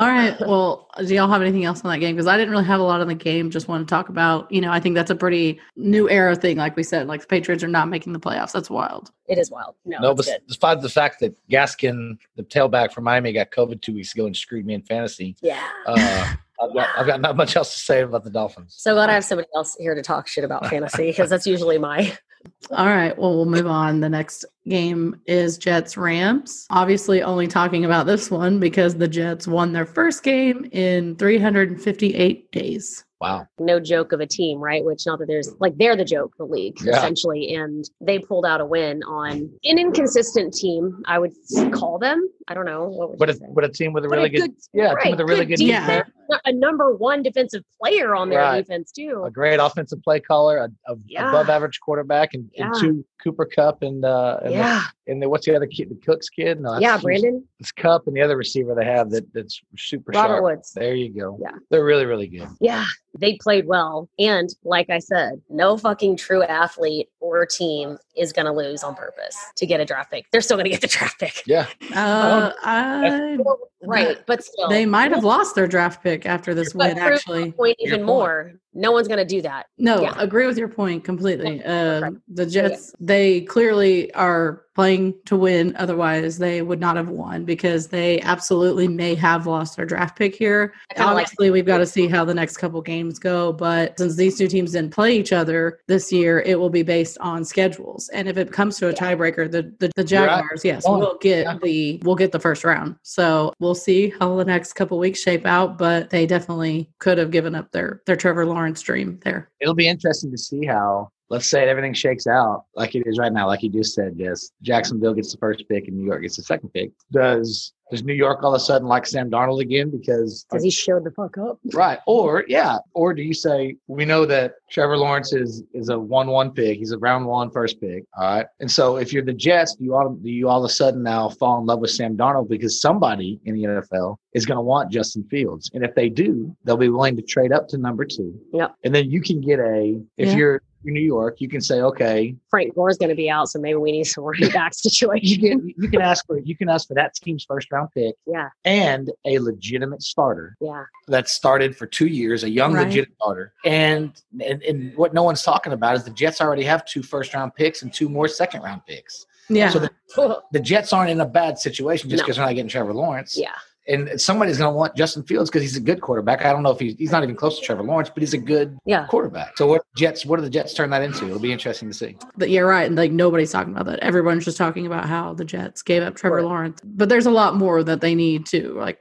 All right. Well, do y'all have anything else on that game? Because I didn't really have a lot on the game. Just want to talk about, you know, I think that's a pretty new era thing. Like we said, like the Patriots are not making the playoffs. That's wild. It is wild. No, No, it's but good. despite the fact that Gaskin, the tailback from Miami, got COVID two weeks ago and screwed me in fantasy, Yeah. uh, I've, got, I've got not much else to say about the Dolphins. So glad I have somebody else here to talk shit about fantasy because that's usually my All right. Well, we'll move on. The next game is Jets Rams. Obviously, only talking about this one because the Jets won their first game in 358 days. Wow. no joke of a team, right? Which not that there's like they're the joke, the league Yeah. essentially, and they pulled out a win on an inconsistent team. I would call them. I don't know what would But you a, say? but a team with a But really good, yeah, a right, team with a really good, Yeah. defense, defense, a number one defensive player on their Right. defense too. a great offensive play caller, a, a Yeah. above average quarterback, and, and two Cooper Kupp and uh and, Yeah, the, and the, what's the other kid, the Cooks kid? No, yeah, Brandon It's Cup and the other receiver they have that that's super Robert sharp. Woods. There you go. Yeah. they're really really good. Yeah, they played well. And like I said, no fucking true athlete or team is going to lose on purpose to get a draft pick. They're still going to get the draft pick. Yeah, Uh, I, Right. But still, they might have lost their draft pick after this But win, actually. point even point. more. No one's going to do that. No, Yeah. agree with your point completely. right. Um, the Jets, they clearly are playing to win. Otherwise, they would not have won because they absolutely may have lost their draft pick here. I kinda like- Obviously, we've got to see how the next couple games go. But since these two teams didn't play each other this year, it will be based on schedules. And if it comes to a tiebreaker, the the, the You're right. Jaguars, yes, Oh, will get yeah. the will get the first round. So we'll see how the next couple weeks shape out. But they definitely could have given up their their Trevor Lawrence dream there. it'll be interesting to see how let's say everything shakes out like it is right now, like you just said, yes, Jacksonville gets the first pick and New York gets the second pick. Does does New York all of a sudden like Sam Darnold again because Because he showed the fuck up. right? Or yeah, or do you say we know that Trevor Lawrence is is a one one pick? He's a round one first pick. All right, and so if you're the Jets, do you all do you all of a sudden now fall in love with Sam Darnold because somebody in the NFL is going to want Justin Fields, and if they do, they'll be willing to trade up to number two. Yeah. and then you can get a if Yeah. you're New York, you can say okay, Frank Gore's going to be out, so maybe we need some running back you situation. can you can ask for you can ask for that team's first round pick Yeah, and a legitimate starter yeah, that started for two years, a young Right. legit starter. And, and and what no one's talking about is the Jets already have two first round picks and two more second round picks. Yeah. So the, the Jets aren't in a bad situation just No. because they're not getting Trevor Lawrence. yeah. And somebody's going to want Justin Fields because he's a good quarterback. I don't know if he's he's not even close to Trevor Lawrence, but he's a good Yeah. quarterback. So what Jets? What do the Jets turn that into? It'll be interesting to see. But you're right. Like nobody's talking about that. Everyone's just talking about how the Jets gave up Trevor Right. Lawrence. But there's a lot more that they need too. Like,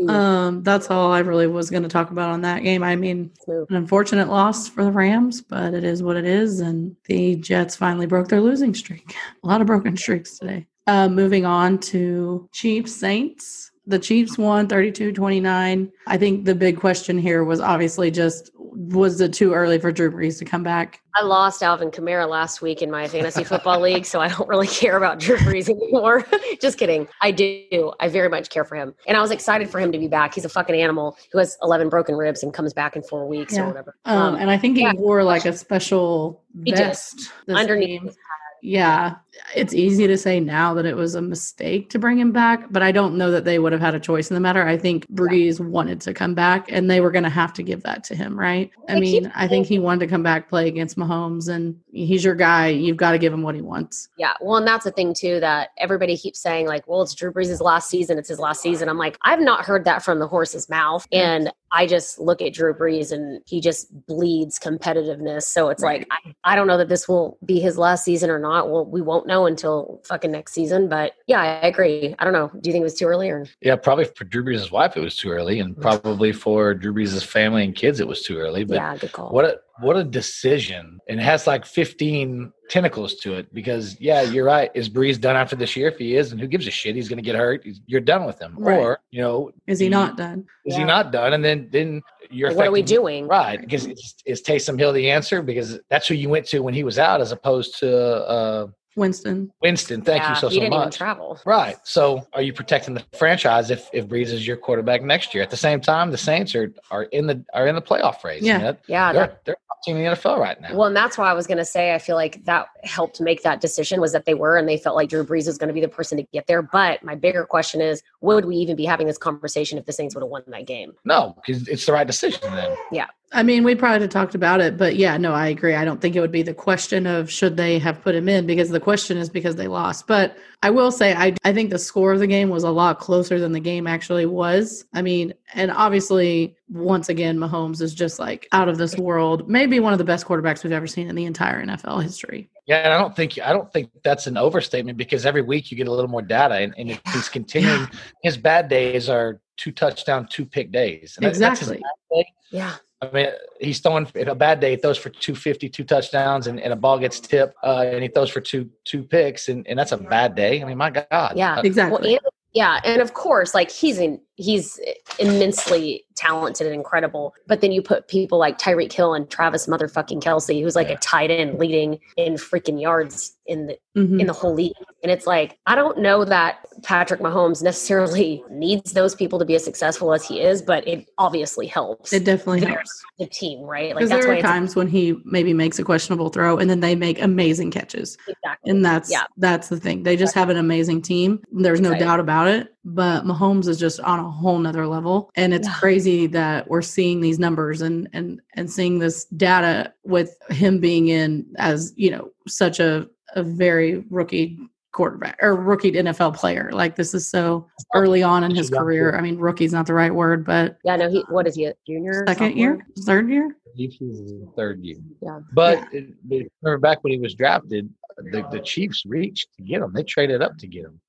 Mm. um, that's all I really was going to talk about on that game. I mean, an unfortunate loss for the Rams, but it is what it is. And the Jets finally broke their losing streak. A lot of broken streaks today. Uh, moving on to Chiefs Saints. The Chiefs won 32 29. I think the big question here was obviously just was it too early for Drew Brees to come back? I lost Alvin Kamara last week in my fantasy football league, so I don't really care about Drew Brees anymore. Just kidding. I do. I very much care for him. And I was excited for him to be back. He's a fucking animal who has 11 broken ribs and comes back in four weeks Yeah. or whatever. Um, and I think he yeah. wore like a special vest underneath. Yeah, it's easy to say now that it was a mistake to bring him back, but I don't know that they would have had a choice in the matter. I think Brees wanted to come back, and they were going to have to give that to him, right? I keep mean, I think he wanted to come back, play against Mahomes, and he's your guy. You've got to give him what he wants. Yeah. Well, and that's the thing too that everybody keeps saying, like, well, it's Drew Brees' last season. It's his last season. I'm like, I've not heard that from the horse's mouth. And I just look at Drew Brees and he just bleeds competitiveness. So it's Right. like, I, I don't know that this will be his last season or not. Well, we won't know until fucking next season. But yeah, I agree. I don't know. Do you think it was too early or? Yeah, probably for Drew Brees' wife it was too early, and mm. probably for Drew Brees' family and kids it was too early. But yeah, good call. what a what a decision! And it has like 15 tentacles to it because yeah, you're right. Is Brees done after this year? If he is, and who gives a shit? He's going to get hurt. He's, you're done with him, Right. or you know, Is he you- not done? Is Yeah. he not done? And then then you're what are we doing? Right, because is, is Taysom Hill the answer? Because that's who you went to when he was out, as opposed to uh, Winston. Winston. Thank Yeah, you so he so didn't even much. travel. Right. So are you protecting the franchise if if Brees is your quarterback next year? At the same time, the Saints are are in the are in the playoff race. Yeah. I mean, Yeah. they're that- they're a top team in the NFL right now. Well, and that's why I was going to say I feel like that helped make that decision was that they were and they felt like Drew Brees was going to be the person to get there. But my bigger question is, would we even be having this conversation if the Saints would have won that game? no, because it's the right decision then. I mean, we probably had talked about it, but yeah, no, I agree. I don't think it would be the question of should they have put him in because the question is because they lost. But I will say, I, I think the score of the game was a lot closer than the game actually was. I mean, and obviously, once again, Mahomes is just like out of this world. Maybe one of the best quarterbacks we've ever seen in the entire NFL history. Yeah, and I don't think I don't think that's an overstatement because every week you get a little more data, and, and if he's continuing. His bad days are two touchdown, two pick days. And that- that's his Exactly. bad day. Yeah. I mean, he's throwing in a bad day. He throws for 250, two touchdowns, and, and a ball gets tipped, uh, and he throws for two two picks, and, and that's a bad day. I mean, my God. Yeah. Exactly. Well, and, yeah, and of course, like he's in, he's immensely talented and incredible. But then you put people like Tyreek Hill and Travis motherfucking Kelce, who's like Yeah. a tight end leading in freaking yards in the Mhm. in the whole league. And it's like, I don't know that Patrick Mahomes necessarily needs those people to be as successful as he is, but it obviously helps It definitely helps. the team, right? Like that's there are times when he maybe makes a questionable throw and then they make amazing catches. exactly. And that's Yeah. that's the thing. They just have an amazing team. There's no Right. doubt about it. But Mahomes is just on a whole nother level. And it's Yeah. crazy that we're seeing these numbers and and and seeing this data with him being in as, you know, such a, a very rookie quarterback or rookie NFL player. Like this is so oh, early on in his young career. I mean, rookie's not the right word, but yeah, no, he what is he, a junior? second year, third year. He's his third year. Yeah. But it- but remember back when he was drafted, the, the Chiefs reached to get him. They traded up to get him.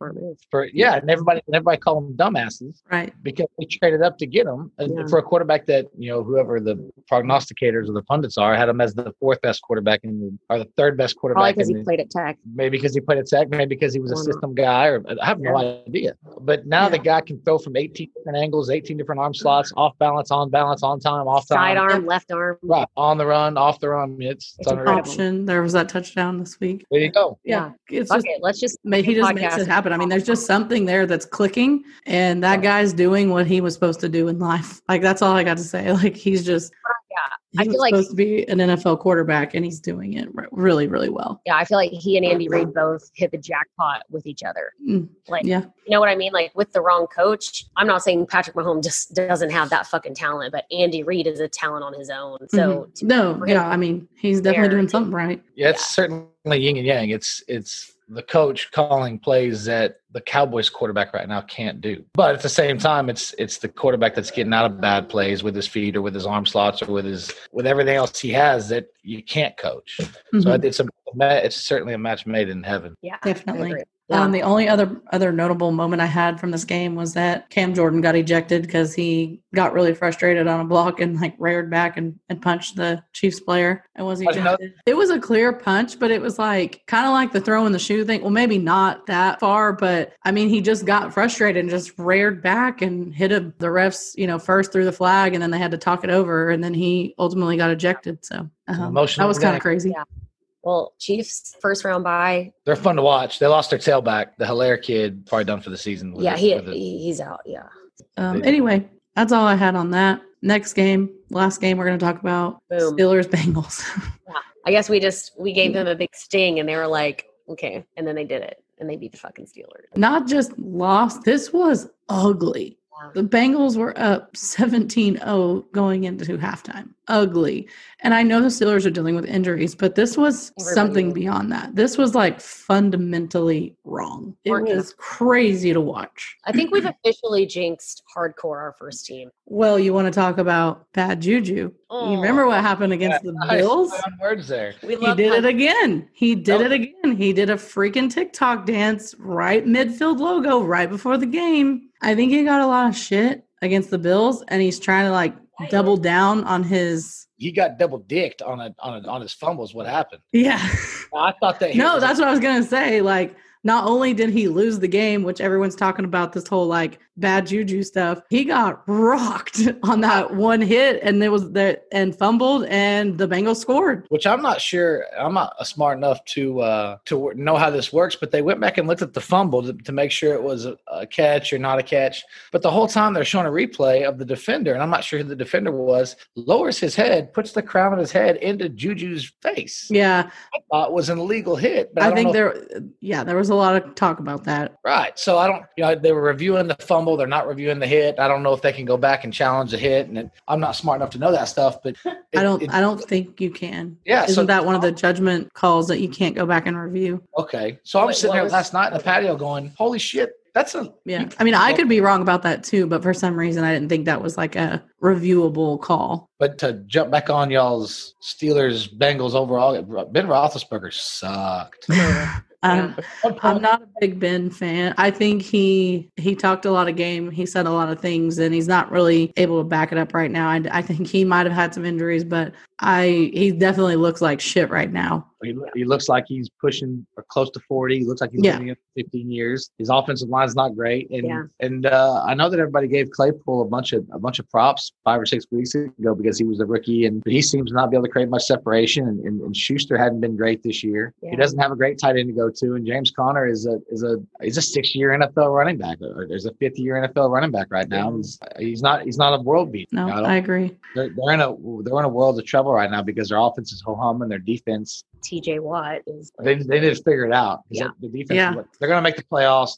For yeah, and everybody everybody called them dumbasses Right. because they traded up to get him uh, Yeah. for a quarterback that you know whoever the prognosticators or the pundits are had him as the fourth best quarterback in the or the third best quarterback. Probably because he the, played at Tech. maybe because he played at Tech, maybe because he was a system guy, or I have no idea. But now the guy can throw from 18 different angles, 18 different arm slots, off balance, on balance, on time, off time, side arm, left arm. right, on the run, off the run. It's, it's It's incredible. Option. There was that touchdown this week. There you go. Yeah. It's Fuck just it. Let's just ma- he just makes it happen. I mean, there's just something there that's clicking, and that guy's doing what he was supposed to do in life. Like that's all I got to say. Like he's just Yeah, I feel was like- supposed to be an NFL quarterback, and he's doing it really, really well. yeah, I feel like he and Andy Reid both hit the jackpot with each other. Mm, Like, yeah. you know what I mean? Like with the wrong coach, I'm not saying Patrick Mahomes just doesn't have that fucking talent, but Andy Reid is a talent on his own. So Mhm. no, yeah, I mean, he's definitely there, doing something right. Yeah, it's certainly yin and yang. It's it's the coach calling plays that the Cowboys quarterback right now can't do. But at the same time, it's it's the quarterback that's getting out of bad plays with his feet or with his arm slots or with his with everything else he has that you can't coach. So Mhm. it's a it's certainly a match made in heaven. yeah, Definitely. Yeah. Um, the only other other notable moment I had from this game was that Cam Jordan got ejected because he got really frustrated on a block and like reared back and, and punched the Chiefs player and was I didn't ejected. It was a clear punch, but it was like kind of like the throw in the shoe thing. Well, maybe not that far, but I mean, he just got frustrated and just reared back and hit a, the refs, you know, first through the flag, and then they had to talk it over, and then he ultimately got ejected. So um, Emotional that was kind of crazy. Yeah. well, Chiefs first round bye. They're fun to watch. They lost their tailback, the Helaire kid, probably done for the season. with Yeah, it- he, with it. he's out. Yeah. Um, anyway, that's all I had on that. Next game, last game, we're going to talk about Boom. Steelers Bengals. I guess we just we gave them a big sting and they were like, okay, and then they did it and they beat the fucking Steelers. Not just lost, this was ugly. Wow. The Bengals were up 17 0 going into halftime. Ugly. And I know the Steelers are dealing with injuries, but this was Everybody something is. beyond that. This was like fundamentally wrong. It Working. was crazy to watch. I think we've officially jinxed hardcore our first team. Well, you want to talk about bad juju. You Oh, remember what oh. happened against the Nice. Bills? Play words there. We He love did it again. He did Oh. it again. He did a freaking TikTok dance right midfield logo right before the game. I think he got a lot of shit against the Bills, and he's trying to like double down on his. He got double dicked on a on a, on his fumbles. What happened? Yeah. I thought that. he no, was- that's what I was gonna say. Like, not only did he lose the game, which everyone's talking about this whole like bad juju stuff, he got rocked on that one hit, and there was there and fumbled, and the Bengals scored. which I'm not sure. I'm not smart enough to uh, to know how this works. But they went back and looked at the fumble to, to make sure it was a, a catch or not a catch. But the whole time they're showing a replay of the defender, and I'm not sure who the defender was. Lowers his head, puts the crown of his head into Juju's face. Yeah, I thought was an illegal hit. But I, I, think there. Yeah, there was a lot of talk about that. Right. So I don't, you know, they were reviewing the fumble. They're not reviewing the hit. I don't know if they can go back and challenge the hit. And it, I'm not smart enough to know that stuff, but I don't. it- I don't think you can. yeah. Isn't so that one of the judgment calls that you can't go back and review? okay. So I'm Wait, sitting there was- last night in the patio going, holy shit. That's a, Yeah, I mean, I could be wrong about that too, but for some reason, I didn't think that was like a reviewable call. but to jump back on y'all's Steelers Bengals overall, Ben Roethlisberger sucked. Um, One I'm not a big Ben fan. I think he he talked a lot of game. He said a lot of things, and he's not really able to back it up right now. I, I think he might have had some injuries, but I he definitely looks like shit right now. He, he looks like he's pushing or close to 40. He looks like he's Yeah. been in for 15 years. His offensive line's not great. And Yeah. and uh, I know that everybody gave Claypool a bunch of a bunch of props five or six weeks ago because he was a rookie and he seems to not be able to create much separation. And, and, and Schuster hadn't been great this year. Yeah. He doesn't have a great tight end to go to. And James Conner is a is a he's a six year NFL running back. There's a fifth year NFL running back right now. He's, he's not he's not a world beat. No, I I agree. they're, they're in a they're in a world of trouble right now because their offense is ho hum and their defense TJ Watt is they, they need to figure it out. Yeah. The defense, Yeah. they're going to make the playoffs.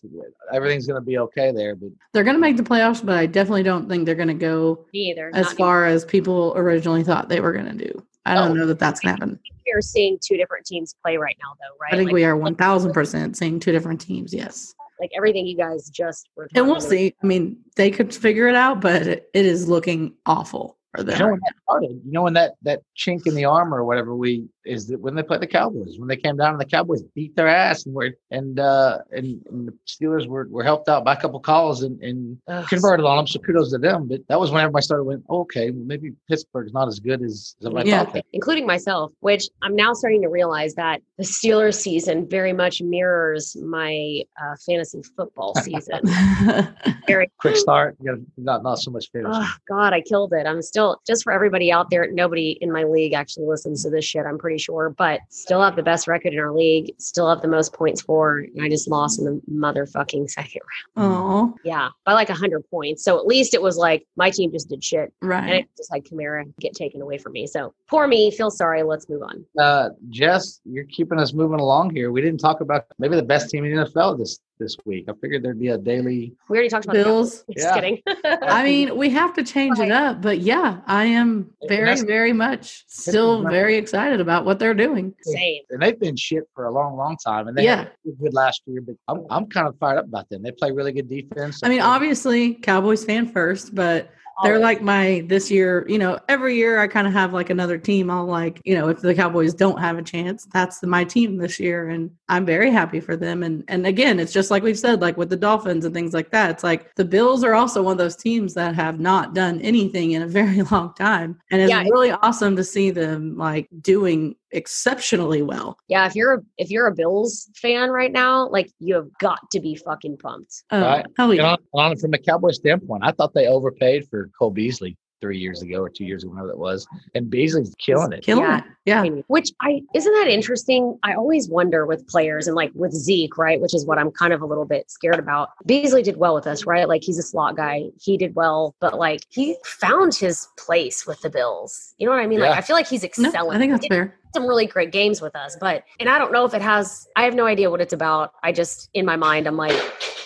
Everything's going to be okay there. But They're going to make the playoffs, but I definitely don't think they're going to go either. as Not far as people originally thought they were going to do. I don't Oh. know that that's going to happen. We're seeing two different teams play right now, though, right? I think like, we are 1000% seeing two different teams, yes. like everything you guys just were. And we'll talking see. I mean, they could figure it out, but it, it is looking awful. For You know when that started? You know when that that chink in the armor or whatever we is that when they played the Cowboys when they came down and the Cowboys beat their ass and were and uh and, and the Steelers were, were helped out by a couple calls and, and Ugh. converted on them. So kudos to them. But that was when everybody started went, oh, okay, well, maybe Pittsburgh's not as good as, as everybody Yeah. thought. That. including myself, which I'm now starting to realize that the Steelers season very much mirrors my uh, fantasy football season. very Quick start, you got not not so much fantasy. Oh God, I killed it. I'm still just for everybody out there. Nobody in my league actually listens to this shit. I'm pretty sure, but still have the best record in our league. Still have the most points for. And I just lost in the motherfucking second round. oh, Yeah, by like hundred points. So at least it was like my team just did shit, Right. and it just had Kamara get taken away from me. So poor me. Feel sorry. Let's move on. Uh, Jess, you're keeping us moving along here. We didn't talk about maybe the best team in the NFL this this week. I figured there'd be a daily. We already talked about Bills. Just Yeah. kidding. I mean, we have to change it up, but yeah, I am very, very much still very excited about what they're doing. same. And they've been shit for a long, long time. And they Yeah. had a good last year, but I'm, I'm kind of fired up about them. They play really good defense. I mean, obviously, Cowboys fan first, but they're like my this year, you know, every year I kind of have like another team. I'll like, you know, if the Cowboys don't have a chance, that's my team this year. And I'm very happy for them. And and again, it's just like we've said, like with the Dolphins and things like that. It's like the Bills are also one of those teams that have not done anything in a very long time. And it's Yeah, really awesome to see them like doing exceptionally well. Yeah, if you're a, if you're a Bills fan right now, like you have got to be fucking pumped. Oh, Right. hell yeah. on, on from a Cowboy standpoint, I thought they overpaid for Cole Beasley three years ago or two years ago, whenever that was. And Beasley's killing it. Killing Yeah. it. Yeah. Which I isn't that interesting? I always wonder with players and like with Zeke, right? Which is what I'm kind of a little bit scared about. Beasley did well with us, right? Like he's a slot guy. He did well, but like he found his place with the Bills. You know what I mean? Like I feel like he's No, excelling. I think that's fair. some really great games with us, but and I don't know if it has I have no idea what it's about. I just in my mind I'm like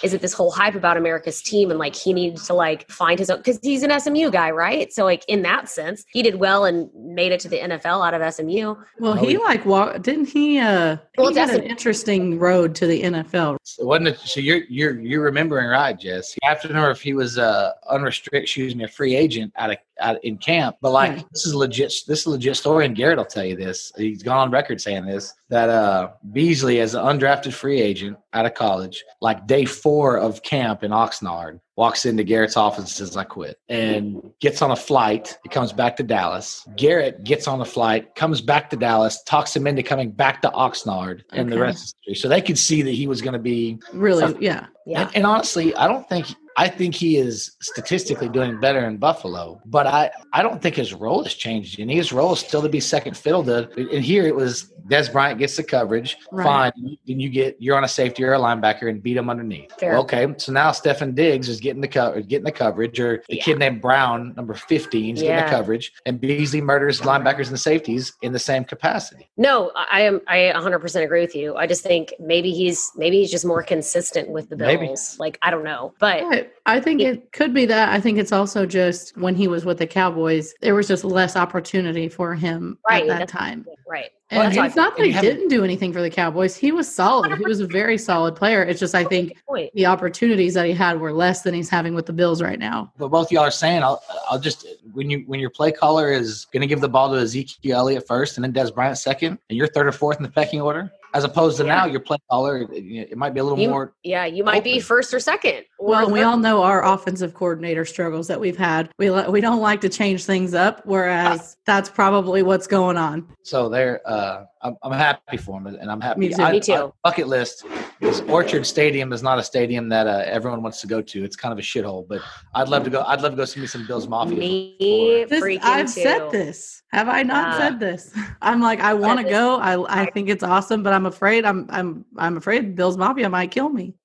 is it this whole hype about America's team and like he needs to like find his own because he's an SMU guy, right? So like in that sense, he did well and made it to the NFL out of SMU. Well, Oh, he yeah. like walk didn't he uh Well, he had that's an interesting road to the NFL. So wasn't it, so you're you're you're remembering right, Jess. I have to know if he was uh unrestricted, excuse me, a free agent out of out in camp. But like Right. this is legit this is a legit story, and Garrett will tell you this. He's gone on record saying this that uh Beasley as an undrafted free agent out of college, like day four of camp in Oxnard, walks into Garrett's office and says, I quit. And gets on a flight. He comes back to Dallas. Garrett gets on a flight, comes back to Dallas, talks him into coming back to Oxnard, and the rest. So they could see that he was going to be Really, yeah. Yeah. and, and honestly, I don't think I think he is statistically doing better in Buffalo, but I, I don't think his role has changed. And his role is still to be second fiddle to. And here it was Dez Bryant gets the coverage, Right. fine. Then you get you're on a safety or a linebacker and beat him underneath. Fair. Okay, so now Stefon Diggs is getting the cover, getting the coverage, or the Yeah. kid named Brown, number fifteen, is getting the coverage, and Beasley murders linebackers and safeties in the same capacity. No, I I am I 100% agree with you. I just think maybe he's maybe he's just more consistent with the Maybe. Bills. Like I don't know, but I, I think Yeah. it could be that. I think it's also just when he was with the Cowboys, there was just less opportunity for him Right, at that time. right. And Well, that's why it's not that he didn't do anything for the Cowboys. He was solid. He was a very solid player. It's just I think the opportunities that he had were less than he's having with the Bills right now. But both y'all are saying, I'll, I'll just when you when your play caller is going to give the ball to Ezekiel Elliott first, and then Dez Bryant second, and you're third or fourth in the pecking order, as opposed to Yeah. now your play caller, it, it might be a little You- more. Yeah, you might be first or second. Or Well, we all know our offensive coordinator struggles that we've had. We li- we don't like to change things up, whereas that's probably what's going on. So there, uh, I'm, I'm happy for him, and I'm happy. Me too. I- Me too. I- bucket list is Orchard Stadium is not a stadium that uh, everyone wants to go to. It's kind of a shithole, but I'd love to go. I'd love to go see me some Bills Mafia. me This, I've too. said this. Have I not Uh, said this? I'm like, I want to go. I I think it's awesome, but I'm afraid I'm I'm I'm afraid Bill's Mafia might kill me.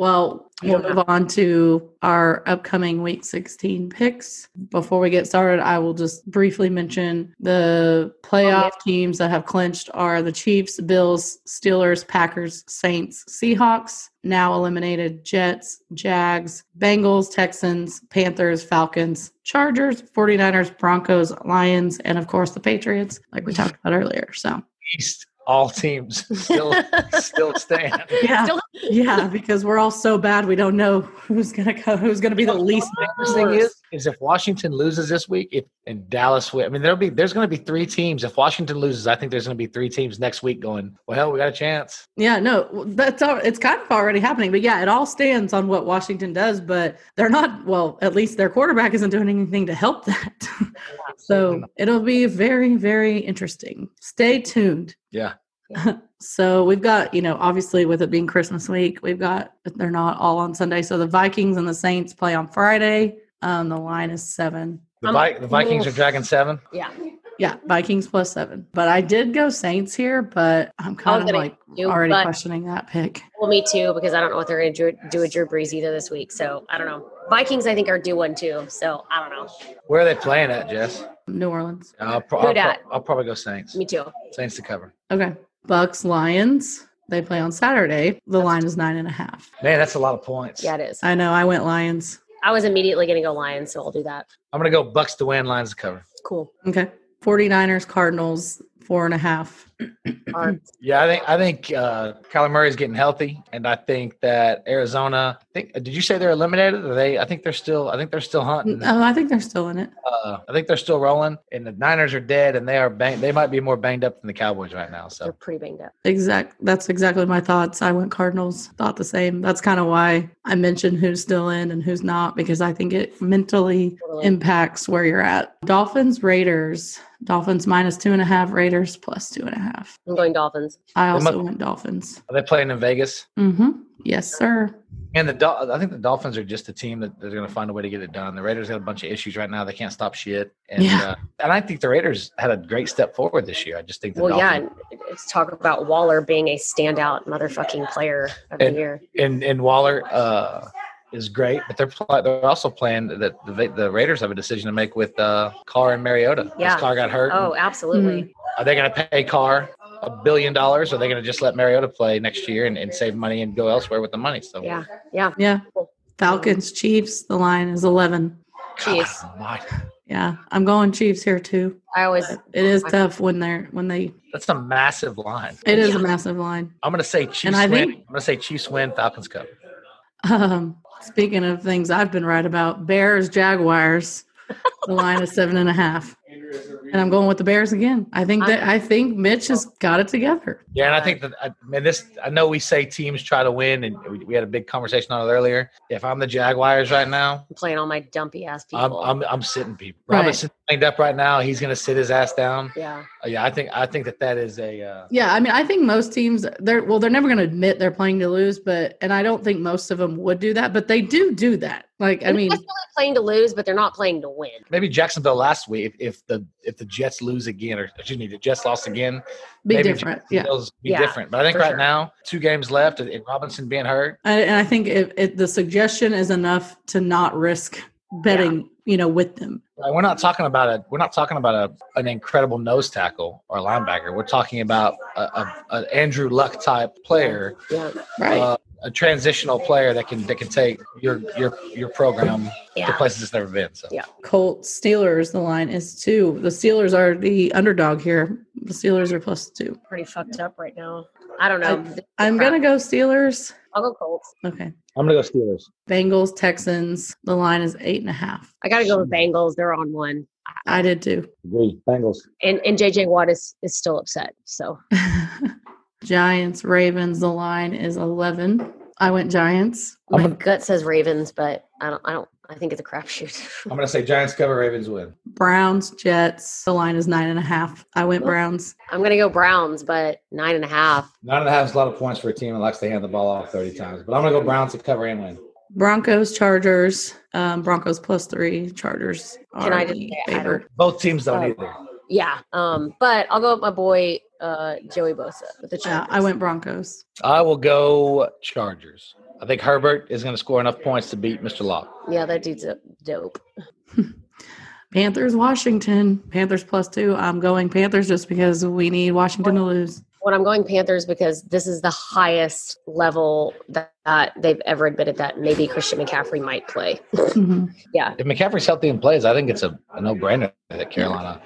Well, we'll move on to our upcoming week 16 picks. Before we get started, I will just briefly mention the playoff oh, teams that have clinched are the Chiefs, Bills, Steelers, Packers, Saints, Seahawks, now eliminated Jets, Jags, Bengals, Texans, Panthers, Falcons, Chargers, 49ers, Broncos, Lions, and of course the Patriots, like we talked about earlier. So, East, all teams still still stand. yeah. Still- Yeah, because we're all so bad, we don't know who's gonna go, who's gonna be the least Interesting is is if Washington loses this week, if and Dallas win, I mean there'll be there's going to be three teams. If Washington loses, I think there's going to be three teams next week going. Well, hell, we got a chance. Yeah, no, that's all, it's kind of already happening. But yeah, it all stands on what Washington does. But they're not. Well, at least their quarterback isn't doing anything to help that. so it'll be very, very interesting. Stay tuned. Yeah. so we've got, you know, obviously with it being Christmas week, we've got they're not all on Sunday. So the Vikings and the Saints play on Friday. Um, the line is seven. The, Vi- the Vikings are dragging seven. Yeah. Yeah, Vikings plus seven. But I did go Saints here, but I'm kind of like do, already questioning that pick. Well, me too, because I don't know what they're going to do with Drew Brees either this week. So I don't know. Vikings, I think, are due one too. So I don't know. Where are they playing at, Jess? New Orleans. I'll, pro- Who I'll, pro- I'll probably go Saints. Me too. Saints to cover. Okay. Bucks Lions. They play on Saturday. The line is nine and a half. Man, that's a lot of points. Yeah, it is. I know. I went Lions. I was immediately going to go Lions, so I'll do that. I'm gonna go Bucks to win, Lions to cover. Cool. Okay. 49ers, Cardinals, four and a half. Yeah, I think I think uh, Kyler is getting healthy, and I think that Arizona. I think did you say they're eliminated? Are they? I think they're still. I think they're still hunting. Oh, I think they're still in it. Uh, I think they're still rolling, and the Niners are dead, and they are bang, They might be more banged up than the Cowboys right now. So they're pretty banged up. Exact. That's exactly my thoughts. I went Cardinals. Thought the same. That's kind of why I mentioned who's still in and who's not because I think it mentally Totally. impacts where you're at. Dolphins, Raiders. Dolphins minus two and a half. Raiders plus two and a half. I'm going Dolphins. I also mu- went Dolphins. are they playing in Vegas? Mm-hmm. Yes, sir. And the Dol- I think the Dolphins are just a team that they're going to find a way to get it done. The Raiders got a bunch of issues right now; they can't stop shit. And Yeah. uh, and I think the Raiders had a great step forward this year. I just think the Well, yeah, Dolphins and it's talk about Waller being a standout motherfucking player of the year. and and Waller uh, is great, but they're pl- they're also playing that the, the Raiders have a decision to make with uh, Carr and Mariota. Yeah. Carr got hurt. Oh, absolutely. Are they going to pay Carr a billion dollars, or are they going to just let Mariota play next year and, and save money and go elsewhere with the money? So Yeah, yeah. Yeah. Falcons, Chiefs. The line is 11. Chiefs. God. Yeah. I'm going Chiefs here too. I always It is tough when they're, when they, That's a massive line. it is Yeah. a massive line. I'm going to say Chiefs And I win. think- I'm going to say Chiefs win. Falcons cover. Um, speaking of things I've been right about, Bears, Jaguars. the line is seven and a half. And I'm going with the Bears again. I think that I think Mitch has got it together. Yeah, and I think that I mean this. I know we say teams try to win, and we, we had a big conversation on it earlier. If I'm the Jaguars right now, I'm playing all my dumpy ass I'm people. I'm, I'm sitting people. Right. Robinson's banged up right now. He's going to sit his ass down. yeah, Uh, yeah, I think I think that that is a. Uh, Yeah, I mean, I think most teams they're well, they're never going to admit they're playing to lose, but and I don't think most of them would do that, but they do do that. Like, I They're mean, playing to lose, but they're not playing to win. maybe Jacksonville last week. If, if the if the Jets lose again, or excuse me, the Jets lost again, be maybe different. Yeah, be Yeah, different. But I think right sure. now, two games left, and Robinson being hurt, and I think if it, the suggestion is enough to not risk betting, you know, with them. Right, we're not talking about a we're not talking about a an incredible nose tackle or linebacker. We're talking about a, a, a Andrew Luck type player, Yeah, Right. uh, a transitional player that can that can take your your your program to places it's never been. So Yeah. Colts, Steelers, the line is two. The Steelers are the underdog here. The Steelers are plus two. Pretty fucked up right now. I don't know. I'm going to go Steelers. I'll go Colts. Okay. I'm gonna go Steelers. Bengals, Texans. The line is eight and a half. I got to go with Bengals. They're on one, I did too. Agree. Bengals. and and JJ Watt is is still upset. So Giants, Ravens. The line is 11. I went Giants. My gonna- gut says Ravens, but I don't. I don't. I think it's a crapshoot. I'm gonna say Giants cover, Ravens win. Browns, Jets. The line is nine and a half. I went Browns. I'm gonna go Browns, but nine and a half. Nine and a half is a lot of points for a team that likes to hand the ball off 30 times. But I'm gonna go Browns to cover and win. Broncos, Chargers. Um, Broncos plus three. Chargers Can I just the say I favorite. Both teams don't Oh. either. Yeah. Um. But I'll go with my boy uh Joey Bosa with the Yeah, Chargers. I went Broncos. I will go Chargers. I think Herbert is going to score enough points to beat Mr. Lock. Yeah, that dude's a dope. Panthers, Washington. Panthers plus two. I'm going Panthers just because we need Washington to lose. When I'm going Panthers because this is the highest level that, that they've ever admitted that maybe Christian McCaffrey might play. Mhm. Yeah. If McCaffrey's healthy and plays, I think it's a, a no brainer that Carolina.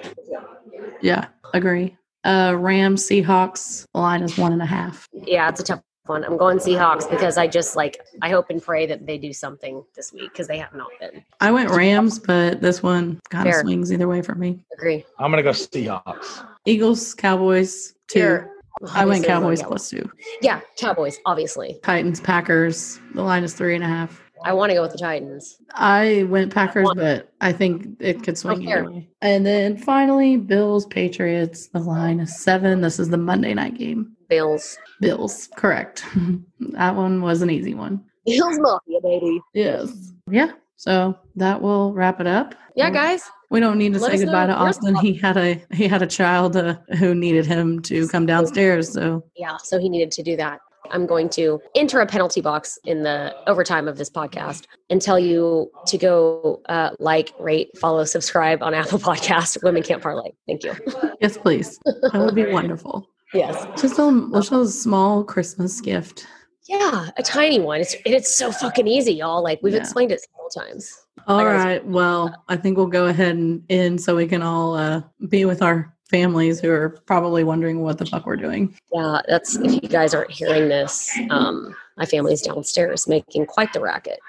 Yeah, agree. Uh, Rams, Seahawks. The line is one and a half. Yeah, it's a tough one. I'm going Seahawks because I just like I hope and pray that they do something this week because they have not been. I went Rams, but this one kind of swings either way for me. Agree. I'm gonna go Seahawks. Eagles, Cowboys, two. Here, I went obviously, I'm Cowboys going plus two. Yeah, Cowboys, obviously. Titans, Packers. The line is three and a half. I want to go with the Titans. I went Packers, but I think it could swing either way. And then finally, Bills, Patriots. The line is seven. This is the Monday night game. Bills. Bills, correct. that one was an easy one. Bills Mafia, baby. Yes. Yeah. So that will wrap it up. Yeah, guys. We don't need to Let say know goodbye to Austin. He had a he had a child uh, who needed him to come downstairs. So Yeah, so he needed to do that. I'm going to enter a penalty box in the overtime of this podcast and tell you to go uh, like, rate, follow, subscribe on Apple Podcast, Women Can't Parlay. Thank you. yes, please. That would be wonderful. Yes. Just a just a small Christmas gift. Yeah, a tiny one. It's it's so fucking easy, y'all. Like we've Yeah. explained it several times. All I gotta- right. Well, I think we'll go ahead and end so we can all uh, be with our families who are probably wondering what the fuck we're doing. Yeah, that's if you guys aren't hearing this, um, my family's downstairs making quite the racket.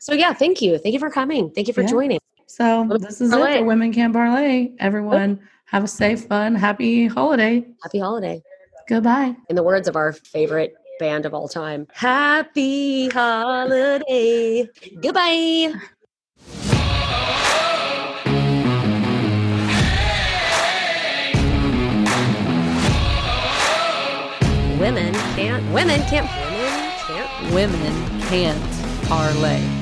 So yeah, thank you. Thank you for coming. Thank you for Yeah. joining. So this is it for Women Can Parlay. Everyone have a safe, fun, happy holiday. Happy holiday. Goodbye. In the words of our favorite band of all time, happy holiday. Goodbye. Women can't, women can't, women can't Women can't parlay.